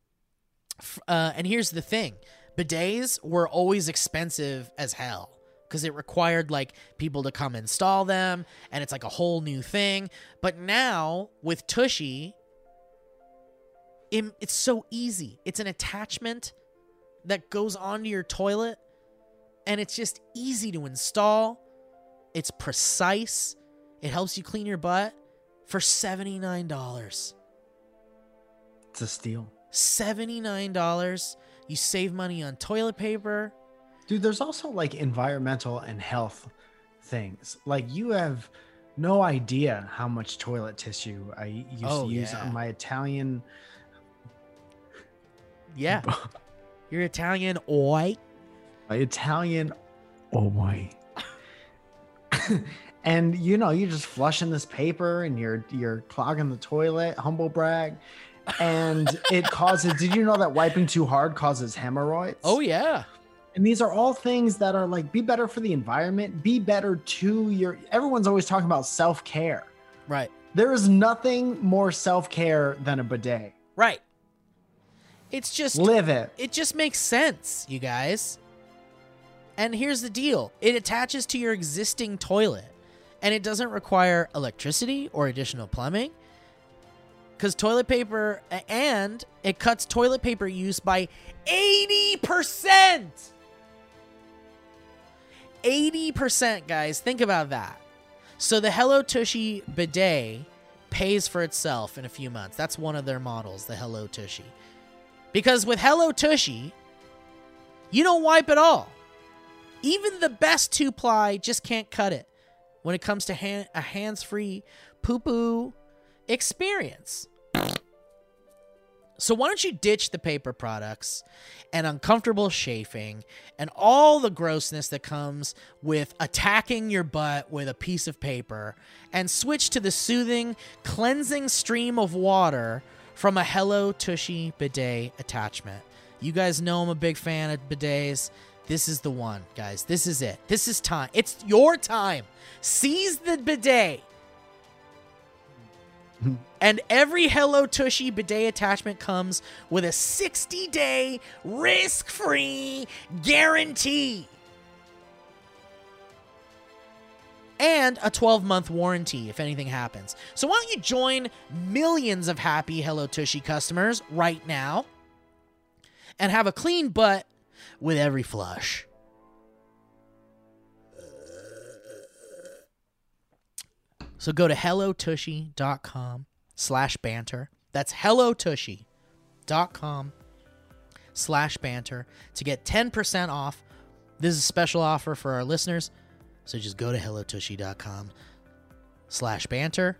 f- uh, and here's the thing: bidets were always expensive as hell because it required like people to come install them, and it's like a whole new thing. But now with Tushy, it's so easy. It's an attachment that goes onto your toilet, and it's just easy to install. It's precise. It helps you clean your butt for seventy nine dollars. It's a steal. $79. You save money on toilet paper. Dude, there's also like environmental and health things. Like you have no idea how much toilet tissue I used Oh, to use yeah. on my Italian Yeah. You're Italian, oi. Italian. Oh boy. and you know, you're just flushing this paper and you're you're clogging the toilet, humble brag. And it causes did you know that wiping too hard causes hemorrhoids? Oh yeah. And these are all things that are like be better for the environment, be better to your everyone's always talking about self-care. Right. There is nothing more self-care than a bidet. Right. It's just Live it. it just makes sense, you guys. And here's the deal. It attaches to your existing toilet and it doesn't require electricity or additional plumbing cuz toilet paper and it cuts toilet paper use by 80%. 80%, guys. Think about that. So the Hello Tushy bidet pays for itself in a few months. That's one of their models, the Hello Tushy. Because with Hello Tushy, you don't wipe at all. Even the best two ply just can't cut it when it comes to hand, a hands free poo poo experience. So why don't you ditch the paper products and uncomfortable chafing and all the grossness that comes with attacking your butt with a piece of paper and switch to the soothing, cleansing stream of water from a Hello Tushy bidet attachment. You guys know I'm a big fan of bidets. This is the one, guys. This is it. This is time. It's your time. Seize the bidet. And every Hello Tushy bidet attachment comes with a 60 day risk free guarantee and a 12 month warranty if anything happens. So, why don't you join millions of happy Hello Tushy customers right now and have a clean butt with every flush? So go to hellotushy.com slash banter. That's hellotushy.com slash banter to get 10% off. This is a special offer for our listeners. So just go to hellotushy.com slash banter,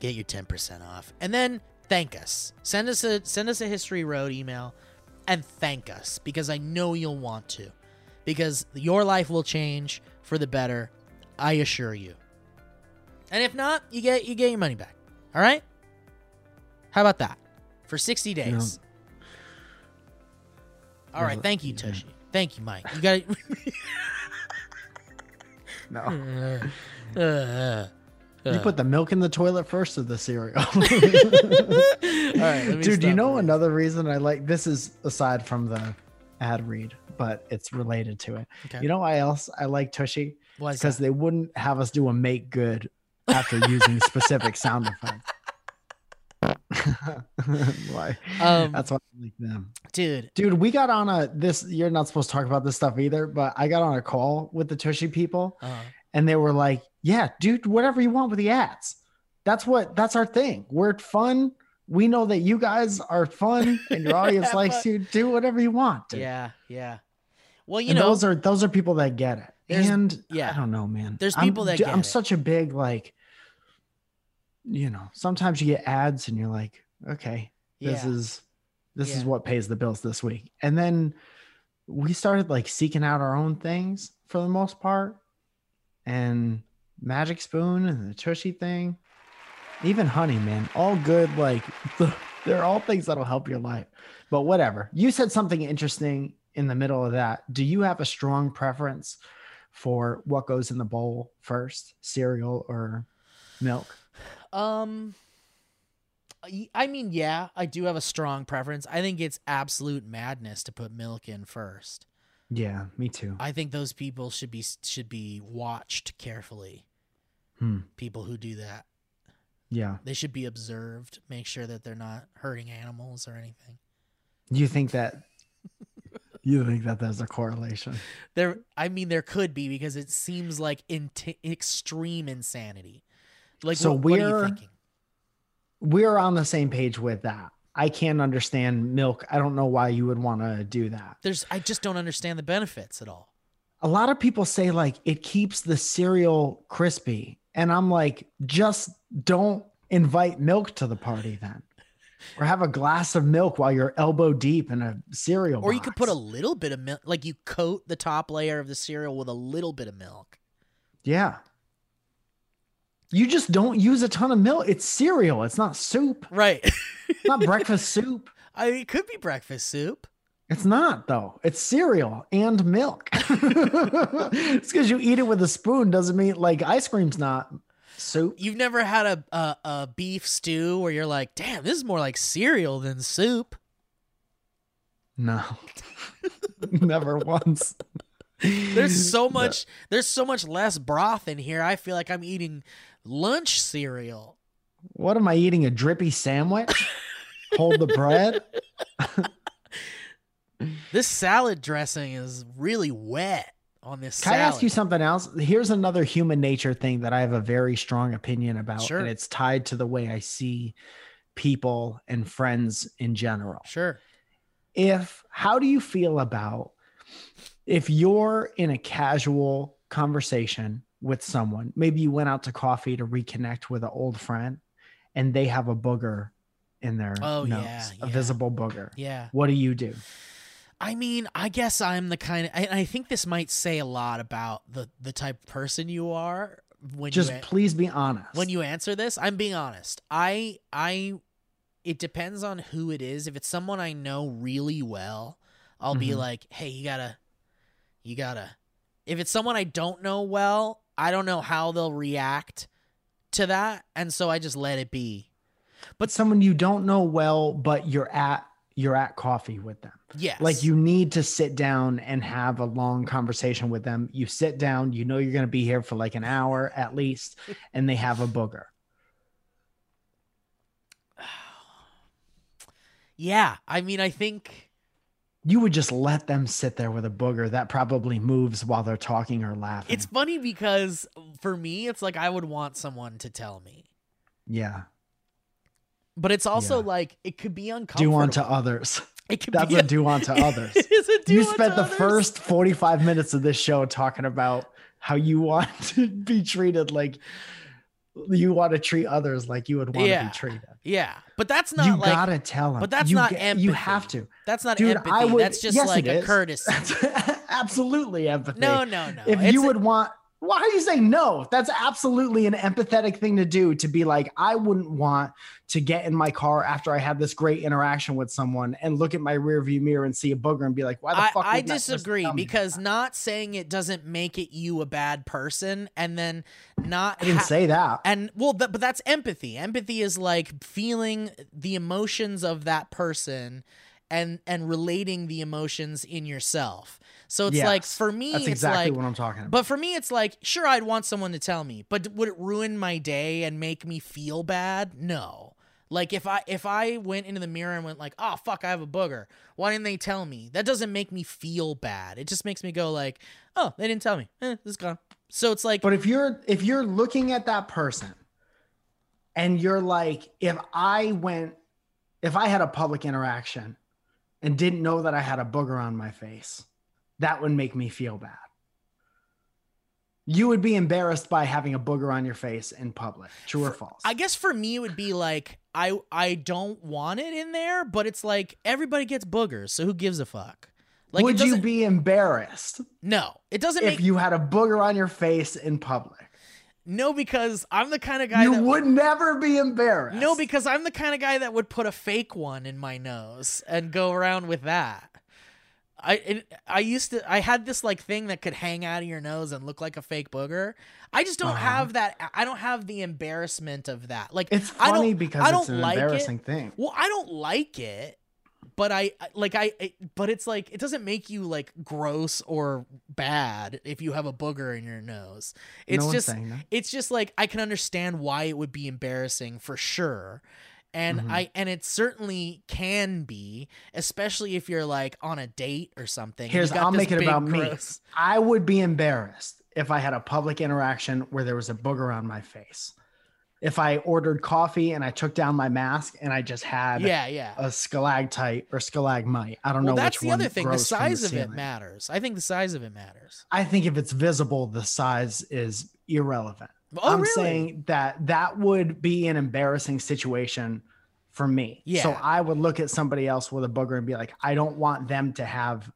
get your 10% off. And then thank us. Send us a send us a history road email and thank us because I know you'll want to. Because your life will change for the better, I assure you. And if not, you get you get your money back. All right? How about that? For 60 days. All right, thank you, Tushy. Thank you, Mike. You got No. to uh, You put the milk in the toilet first or the cereal? All right, Dude, you know another reason I like this is aside from the ad read, but it's related to it. Okay. You know why else I like Tushy? Because they wouldn't have us do a make good after using specific sound effects. why? Um, That's why I like them. dude. Dude, we got on a this you're not supposed to talk about this stuff either, but I got on a call with the Tushy people Uh, and they were like, "Yeah, dude, whatever you want with the ads. That's what that's our thing. We're fun. We know that you guys are fun, and your audience likes you. Do whatever you want. Dude. yeah, yeah. Well, you and know, those are those are people that get it. And yeah. I don't know, man. There's I'm- people that dude, get I'm it. such a big like. You know, sometimes you get ads and you're like, okay, this yeah. is this is what pays the bills this week. And then we started like seeking out our own things for the most part. And Magic Spoon and the Tushy thing, even Honey, man, all good. Like they're all things that'll help your life. But whatever. You said something interesting in the middle of that. Do you have a strong preference for what goes in the bowl first, cereal or milk? Um, I mean, yeah, I do have a strong preference. I think it's absolute madness to put milk in first. Yeah, me too. I think those people should be should be watched carefully. Hmm. People who do that, Yeah. they should be observed. Make sure that they're not hurting animals or anything. You think that you think that there's a correlation? There, I mean, there could be because it seems like in extreme insanity. Like, So what, what are you we're- thinking? We're on the same page with that. I can't understand milk. I don't know why you would want to do that. There's, I just don't understand the benefits at all. A lot of people say like it keeps the cereal crispy, and I'm like, just don't invite milk to the party then. or have a glass of milk while you're elbow deep in a cereal. Or you could put a little bit of milk, like you coat the top layer of the cereal with a little bit of milk. yeah. You just don't use a ton of milk. It's cereal. It's not soup. Right. It's not breakfast soup. I mean, it could be breakfast soup. It's not though. It's cereal and milk. it's because you eat it with a spoon doesn't mean like ice cream's not soup. You've never had a, a a beef stew where you're like, damn, this is more like cereal than soup. No. Never once. There's so much there's so much less broth in here. I feel like I'm eating lunch cereal. What am I eating? A drippy sandwich? Hold the bread? This salad dressing is really wet on this Can salad. I ask you something else? Here's another human nature thing that I have a very strong opinion about, Sure. and it's tied to the way I see people and friends in general. Sure. If how do you feel about if you're in a casual conversation with someone, maybe you went out to coffee to reconnect with an old friend, and they have a booger in their Oh, nose, yeah, a yeah. visible booger. Yeah. What do you do? I mean, I guess I'm the kind of, and I think this might say a lot about the the type of person you are when Just you please be honest. when you answer this. I'm being honest. I I it depends on who it is. If it's someone I know really well, I'll be Mhm. like, "Hey, you gotta, you gotta." If it's someone I don't know well, I don't know how they'll react to that, and so I just let it be. but someone you don't know well, but you're at you're at coffee with them. Yes, Like you need to sit down and have a long conversation with them. You sit down, you know you're going to be here for like an hour at least, and they have a booger. Yeah, I mean, I think You would just let them sit there with a booger that probably moves while they're talking or laughing. it's funny because for me, it's like I would want someone to tell me, yeah. but it's also Yeah. like it could be uncomfortable. Do unto others. It could That's be a do unto others. It is a do you spent the others. first 45 minutes of this show talking about how you want to be treated like you want to treat others like you would want to be treated. Yeah, but that's not you like gotta tell them. but that's you not ga- empathy. You have to. that's not Dude, empathy. I would- that's just yes, like a is. courtesy. Absolutely empathy. No, no, no. If It's you a- would want, why are you saying no? That's absolutely an empathetic thing to do. To be like, I wouldn't want to get in my car after I had this great interaction with someone and look at my rearview mirror and see a booger and be like, why the I, fuck? I wouldn't that person disagree because not saying it doesn't make it you a bad person, and then not I didn't ha- say that. And well, th- but that's empathy. Empathy is like feeling the emotions of that person and and relating the emotions in yourself. So it's like for me, That's it's exactly like. what I'm talking about. But for me, it's like, sure, I'd want someone to tell me, but would it ruin my day and make me feel bad? No. Like if I if I went into the mirror and went like, oh fuck, I have a booger. Why didn't they tell me? That doesn't make me feel bad. It just makes me go like, oh, they didn't tell me. Eh, this is gone. So it's like, But if you're if you're looking at that person and you're like, if I went, if I had a public interaction and didn't know that I had a booger on my face, that would make me feel bad. You would be embarrassed by having a booger on your face in public. True or false? I guess for me it would be like I I don't want it in there, but it's like everybody gets boogers, so who gives a fuck? Like would you be embarrassed No, it doesn't if make you had a booger on your face in public? no because I'm the kind of guy You that would never be embarrassed. no because I'm the kind of guy that would put a fake one in my nose and go around with that. I it, I used to I had this like thing that could hang out of your nose and look like a fake booger. I just don't Uh-huh. have that. I don't have the embarrassment of that. Like it's I funny don't- because I it's don't an like it. embarrassing thing. Well, I don't like it, but I I- like I, I but it's like it doesn't make you like gross or bad if you have a booger in your nose. It's no just it's just like I can understand why it would be embarrassing for sure. And Mhm. I and it certainly can be, especially if you're like on a date or something. Here's I'll make it about me. I would be embarrassed if I had a public interaction where there was a booger on my face. If I ordered coffee and I took down my mask and I just had Yeah, yeah. a stalactite or stalagmite. I don't well, know that's which the one other thing. The size of it matters. I think the size of it matters. I think if it's visible, the size is irrelevant. Oh, I'm really? saying that that would be an embarrassing situation for me. Yeah. So I would look at somebody else with a booger and be like, I don't want them to have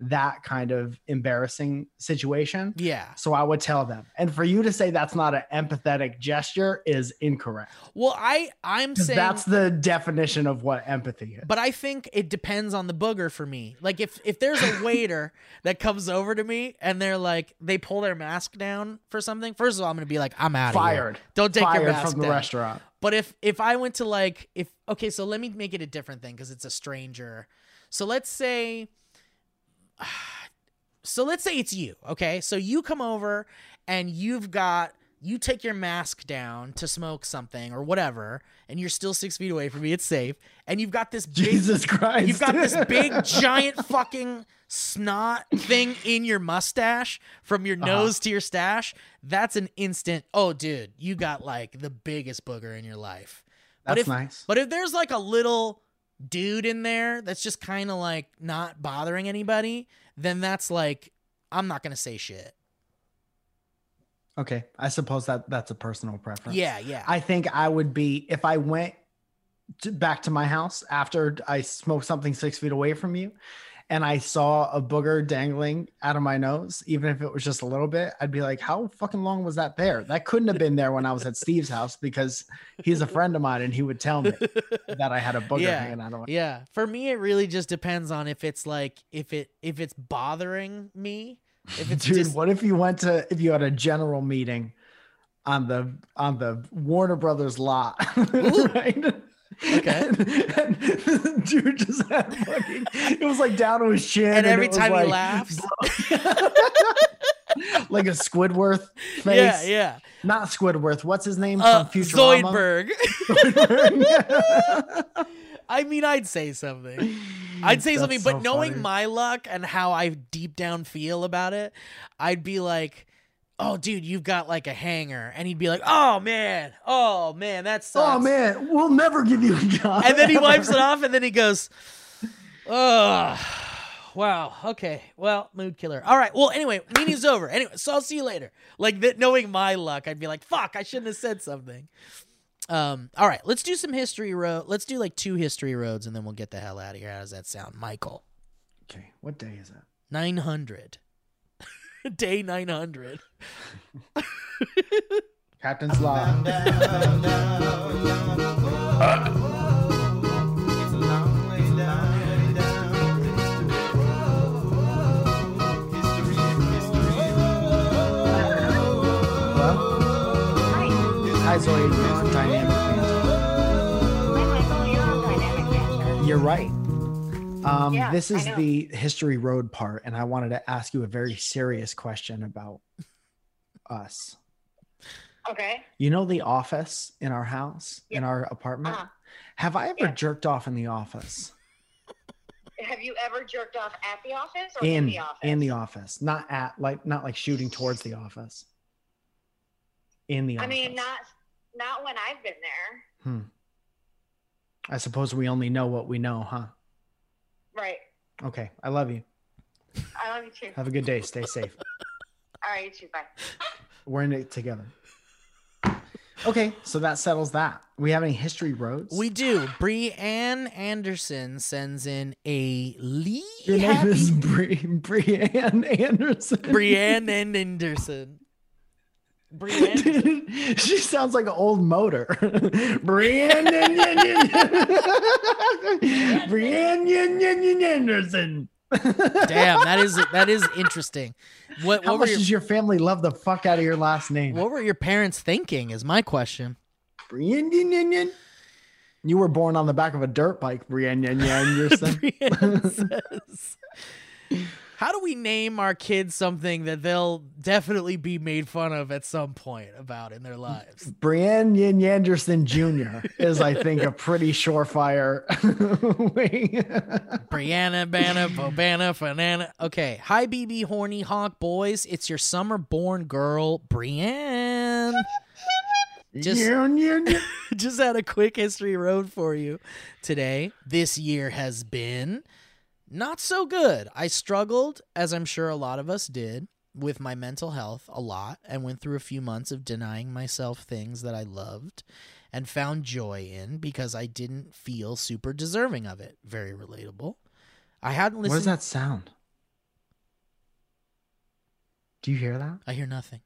that kind of embarrassing situation. Yeah. So I would tell them. And for you to say that's not an empathetic gesture is incorrect. Well, I I'm saying that's the definition of what empathy is. But I think it depends on the booger for me. Like if if there's a waiter that comes over to me and they're like they pull their mask down for something, first of all I'm gonna be like I'm out of here. Fired. Don't take Fired your mask from the down. restaurant. But if if I went to like if okay, so let me make it a different thing because it's a stranger. So let's say so let's say it's you, okay? So you come over and you've got you take your mask down to smoke something or whatever, and you're still six feet away from me. It's safe, and you've got this big Jesus Christ. You've got this big giant fucking snot thing in your mustache from your Uh-huh. nose to your stash. That's an instant. Oh, dude, you got like the biggest booger in your life. But That's if, nice. But if there's like a little dude in there that's just kind of like not bothering anybody, then that's like I'm not gonna say shit. Okay. I suppose that that's a personal preference. Yeah, yeah. I think I would be if I went to, back to my house after I smoked something six feet away from you, and I saw a booger dangling out of my nose, even if it was just a little bit, I'd be like, "How fucking long was that there? That couldn't have been there when I was at Steve's house because he's a friend of mine, and he would tell me that I had a booger Yeah. hanging out of my." Yeah, for me, it really just depends on if it's like if it if it's bothering me. If it's Dude, just what if you went to if you had a general meeting on the on the Warner Brothers lot, right? Okay. And, and dude just had fucking it was like down to his chin. and every time like, he laughs, like a Squidward face. yeah, yeah. Not Squidward. What's his name Uh, from Futurama? Zoidberg. I mean, I'd say something. I'd say That's something, but knowing funny. my luck and how I deep down feel about it, I'd be like, "Oh, dude, you've got like a hanger," and he'd be like, "Oh man, oh man, that sucks." Oh man, we'll never give you a job. and then he wipes it off, and then he goes, "Oh, wow, okay, well, mood killer. All right, well, anyway, meeting's over. Anyway, so I'll see you later." Like that, knowing my luck, I'd be like, "Fuck, I shouldn't have said something." Um, all right, let's do some history road. Let's do like two history roads, and then we'll get the hell out of here. How does that sound, Michael? Okay, what day is it? Nine hundred. Day nine hundred. Captain's Log. Hi Zoe, oh, you're on Dynamic You're right. Um, Yeah, this is the history road part, and I wanted to ask you a very serious question about us. Okay. You know the office in our house, in our apartment? Uh-huh. Have I ever Yeah. jerked off in the office? Have you ever jerked off at the office or in, In the office? in the office, not at like not like shooting towards the office. In the office. I office. mean, not not when I've been there. Hmm. I suppose we only know what we know, huh? Right. Okay, I love you. I love you too. Have a good day. Stay safe. All right, you too. Bye. We're in it together. Okay, so that settles that. We have any history roads? We do. Bree Ann Anderson sends in a Lee. Your name happy is Bri- Brianne Anderson. Brienne and Anderson. Brienne. She sounds like an old motor. Brianne Brianne Anderson. Damn, that is that is interesting. What How what were much your does your family love the fuck out of your last name? what were your parents thinking? Is my question. Brianne You were born on the back of a dirt bike, Brianne Anderson. Brienne says, How do we name our kids something that they'll definitely be made fun of at some point about in their lives? Brianne Yin Anderson Jr. is, I think, a pretty surefire way. Brianna, Banna, Bobana, Fanana. Okay. Hi, BB Horny Hawk boys. It's your summer born girl, Brienne. Just- just had a quick history road for you today. This year has been not so good. I struggled, as I'm sure a lot of us did, with my mental health a lot and went through a few months of denying myself things that I loved and found joy in because I didn't feel super deserving of it. Very relatable. I hadn't listened. What does that sound? Do you hear that? I hear nothing.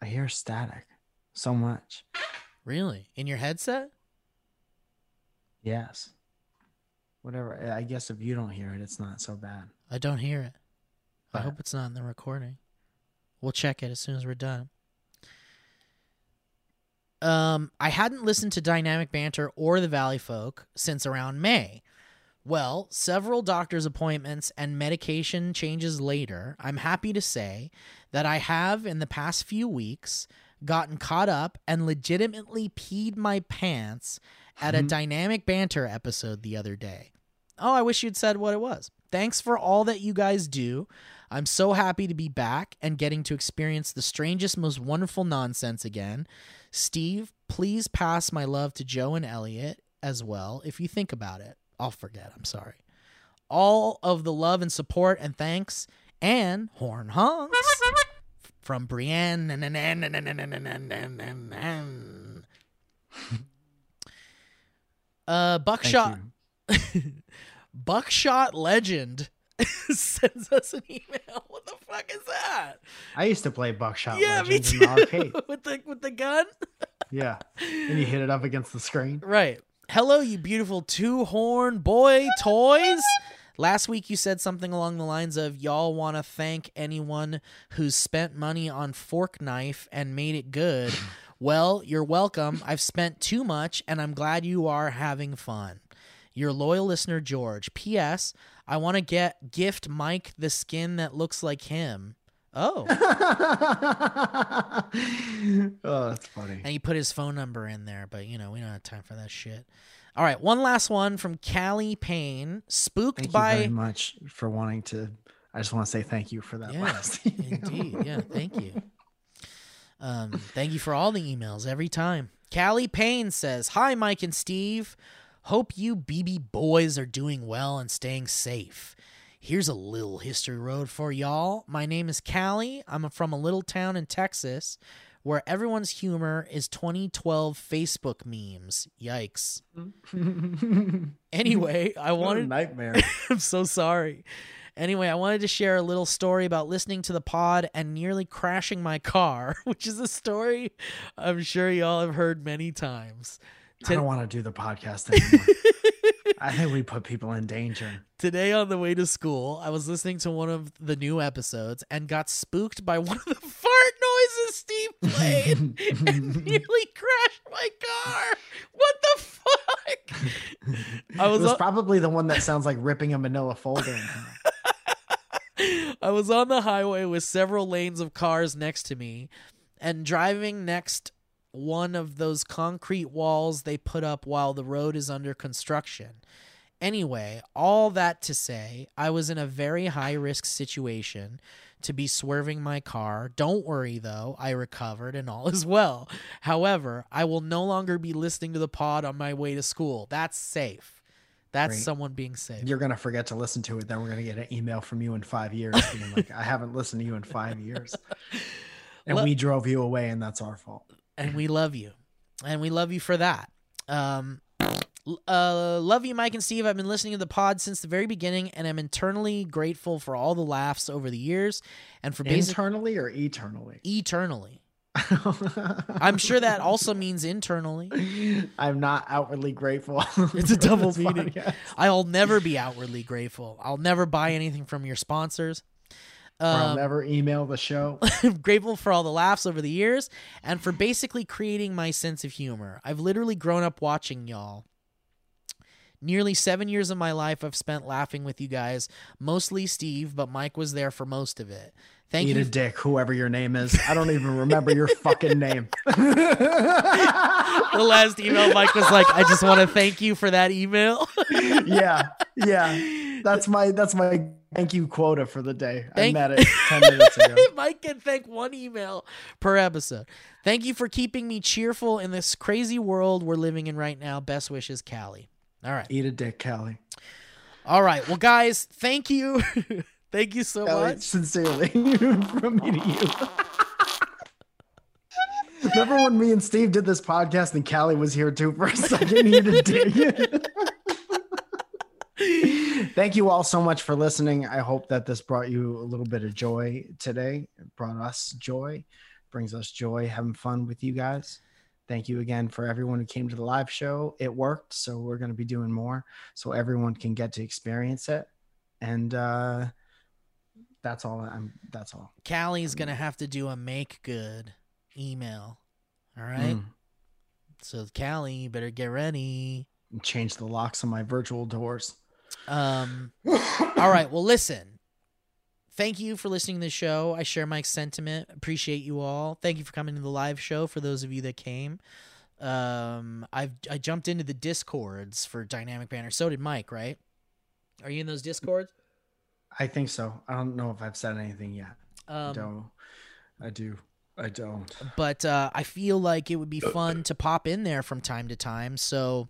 I hear static so much. Really? In your headset? Yes. Whatever. I guess if you don't hear it, it's not so bad. I don't hear it. I hope it's not in the recording. We'll check it as soon as we're done. Um, I hadn't listened to Dynamic Banter or the Valleyfolk since around May. Well, several doctor's appointments and medication changes later, I'm happy to say that I have, in the past few weeks, gotten caught up and legitimately peed my pants at a Dynamic Banter episode the other day. Oh, I wish you'd said what it was. Thanks for all that you guys do. I'm so happy to be back and getting to experience the strangest, most wonderful nonsense again. Steve, please pass my love to Joe and Elliot as well. If you think about it, I'll forget. I'm sorry. All of the love and support and thanks and horn honks from Brienne. Uh, Buckshot. Buckshot Legend sends us an email. What the fuck is that? I used to play Buckshot yeah, me Legends too. in the arcade. with the with the gun. Yeah. And you hit it up against the screen. Right. Hello, you beautiful two horn boy toys. Last week you said something along the lines of y'all want to thank anyone who's spent money on fork knife and made it good. Well, you're welcome. I've spent too much and I'm glad you are having fun. Your loyal listener George. PS, I want to get gift Mike the skin that looks like him. Oh. oh, that's funny. And he put his phone number in there, but you know, we don't have time for that shit. All right, one last one from Callie Payne. Spooked Thank you very much for wanting to. I just want to say thank you for that Yeah, last. Indeed. Yeah, thank you. Um, thank you for all the emails every time. Callie Payne says, Hi, Mike and Steve. Hope you BB boys are doing well and staying safe. Here's a little history road for y'all. My name is Callie. I'm from a little town in Texas where everyone's humor is 2012 Facebook memes. Yikes. Anyway, I wanted nightmare. I'm so sorry. Anyway, I wanted to share a little story about listening to the pod and nearly crashing my car, which is a story I'm sure y'all have heard many times. I don't want to do the podcast anymore. I think we put people in danger. Today on the way to school, I was listening to one of the new episodes and got spooked by one of the fart noises Steve played and nearly crashed my car. What the fuck? I It was was on- probably the one that sounds like ripping a manila folder. I was on the highway with several lanes of cars next to me and driving next one of those concrete walls they put up while the road is under construction. Anyway, all that to say, I was in a very high risk situation to be swerving my car. Don't worry though, I recovered and all is well. However, I will no longer be listening to the pod on my way to school. That's safe. That's Great. someone being safe. You're gonna forget to listen to it. Then we're gonna get an email from you in five years like, "I haven't listened to you in five years," and Let- we drove you away, and that's our fault. And we love you and we love you for that um uh love you mike and steve i've been listening to the pod since the very beginning and i'm internally grateful for all the laughs over the years and for basic Internally or eternally? eternally i'm sure that also means internally I'm not outwardly grateful. It's a double meaning. podcast. i'll never be outwardly grateful i'll never buy anything from your sponsors Or I'll um, never email the show. I'm grateful for all the laughs over the years and for basically creating my sense of humor. I've literally grown up watching y'all. Nearly seven years of my life I've spent laughing with you guys, mostly Steve, but Mike was there for most of it. Thank Eat you. a dick, whoever your name is. I don't even remember your fucking name. the last email, Mike was like, I just want to thank you for that email. yeah, yeah. That's my that's my thank you quota for the day. Thank- I met it ten minutes ago. Mike can thank one email per episode. Thank you for keeping me cheerful in this crazy world we're living in right now. Best wishes, Callie. All right. Eat a dick, Callie. All right. Well, guys, thank you. Thank you so much. sincerely, from me to you. Remember when me and Steve did this podcast and Callie was here too for a second? You to dig. Thank you all so much for listening. I hope that this brought you a little bit of joy today. It brought us joy, brings us joy having fun with you guys. Thank you again for everyone who came to the live show. It worked, so we're going to be doing more so everyone can get to experience it. And uh that's all I'm that's all. Callie's gonna have to do a make good email. All right. Mm. So Callie, you better get ready. And Change the locks on my virtual doors. Um all right, well listen. Thank you for listening to the show. I share Mike's sentiment. Appreciate you all. Thank you for coming to the live show for those of you that came. Um I've I jumped into the discords for Dynamic Banter. So did Mike, right? Are you in those discords? I think so. I don't know if I've said anything yet. I Um don't. I do. I don't. but uh, I feel like it would be fun to pop in there from time to time. So,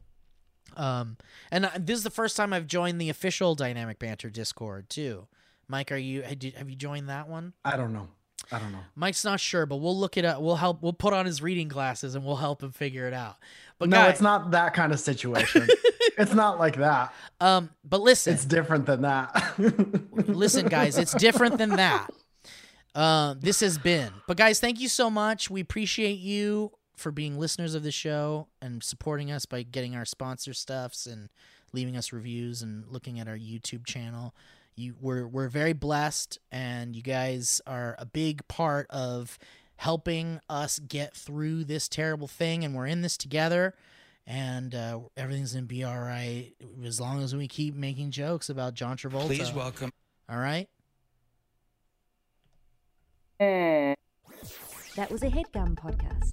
um, and I- this is the first time I've joined the official Dynamic Banter Discord too. Mike, are you you- have you joined that one? I don't know. I don't know. Mike's not sure, but we'll look it up. We'll help. We'll put on his reading glasses and we'll help him figure it out. But no, guys, it's not that kind of situation. it's not like that. Um, but listen, It's different than that. listen, guys, it's different than that. Um, this has been. But guys, thank you so much. We appreciate you for being listeners of the show and supporting us by getting our sponsor stuffs and leaving us reviews and looking at our YouTube channel. You we're we're very blessed and you guys are a big part of helping us get through this terrible thing and we're in this together and uh, everything's gonna be all right as long as we keep making jokes about John Travolta. Please welcome. All right. That was a headgum podcast.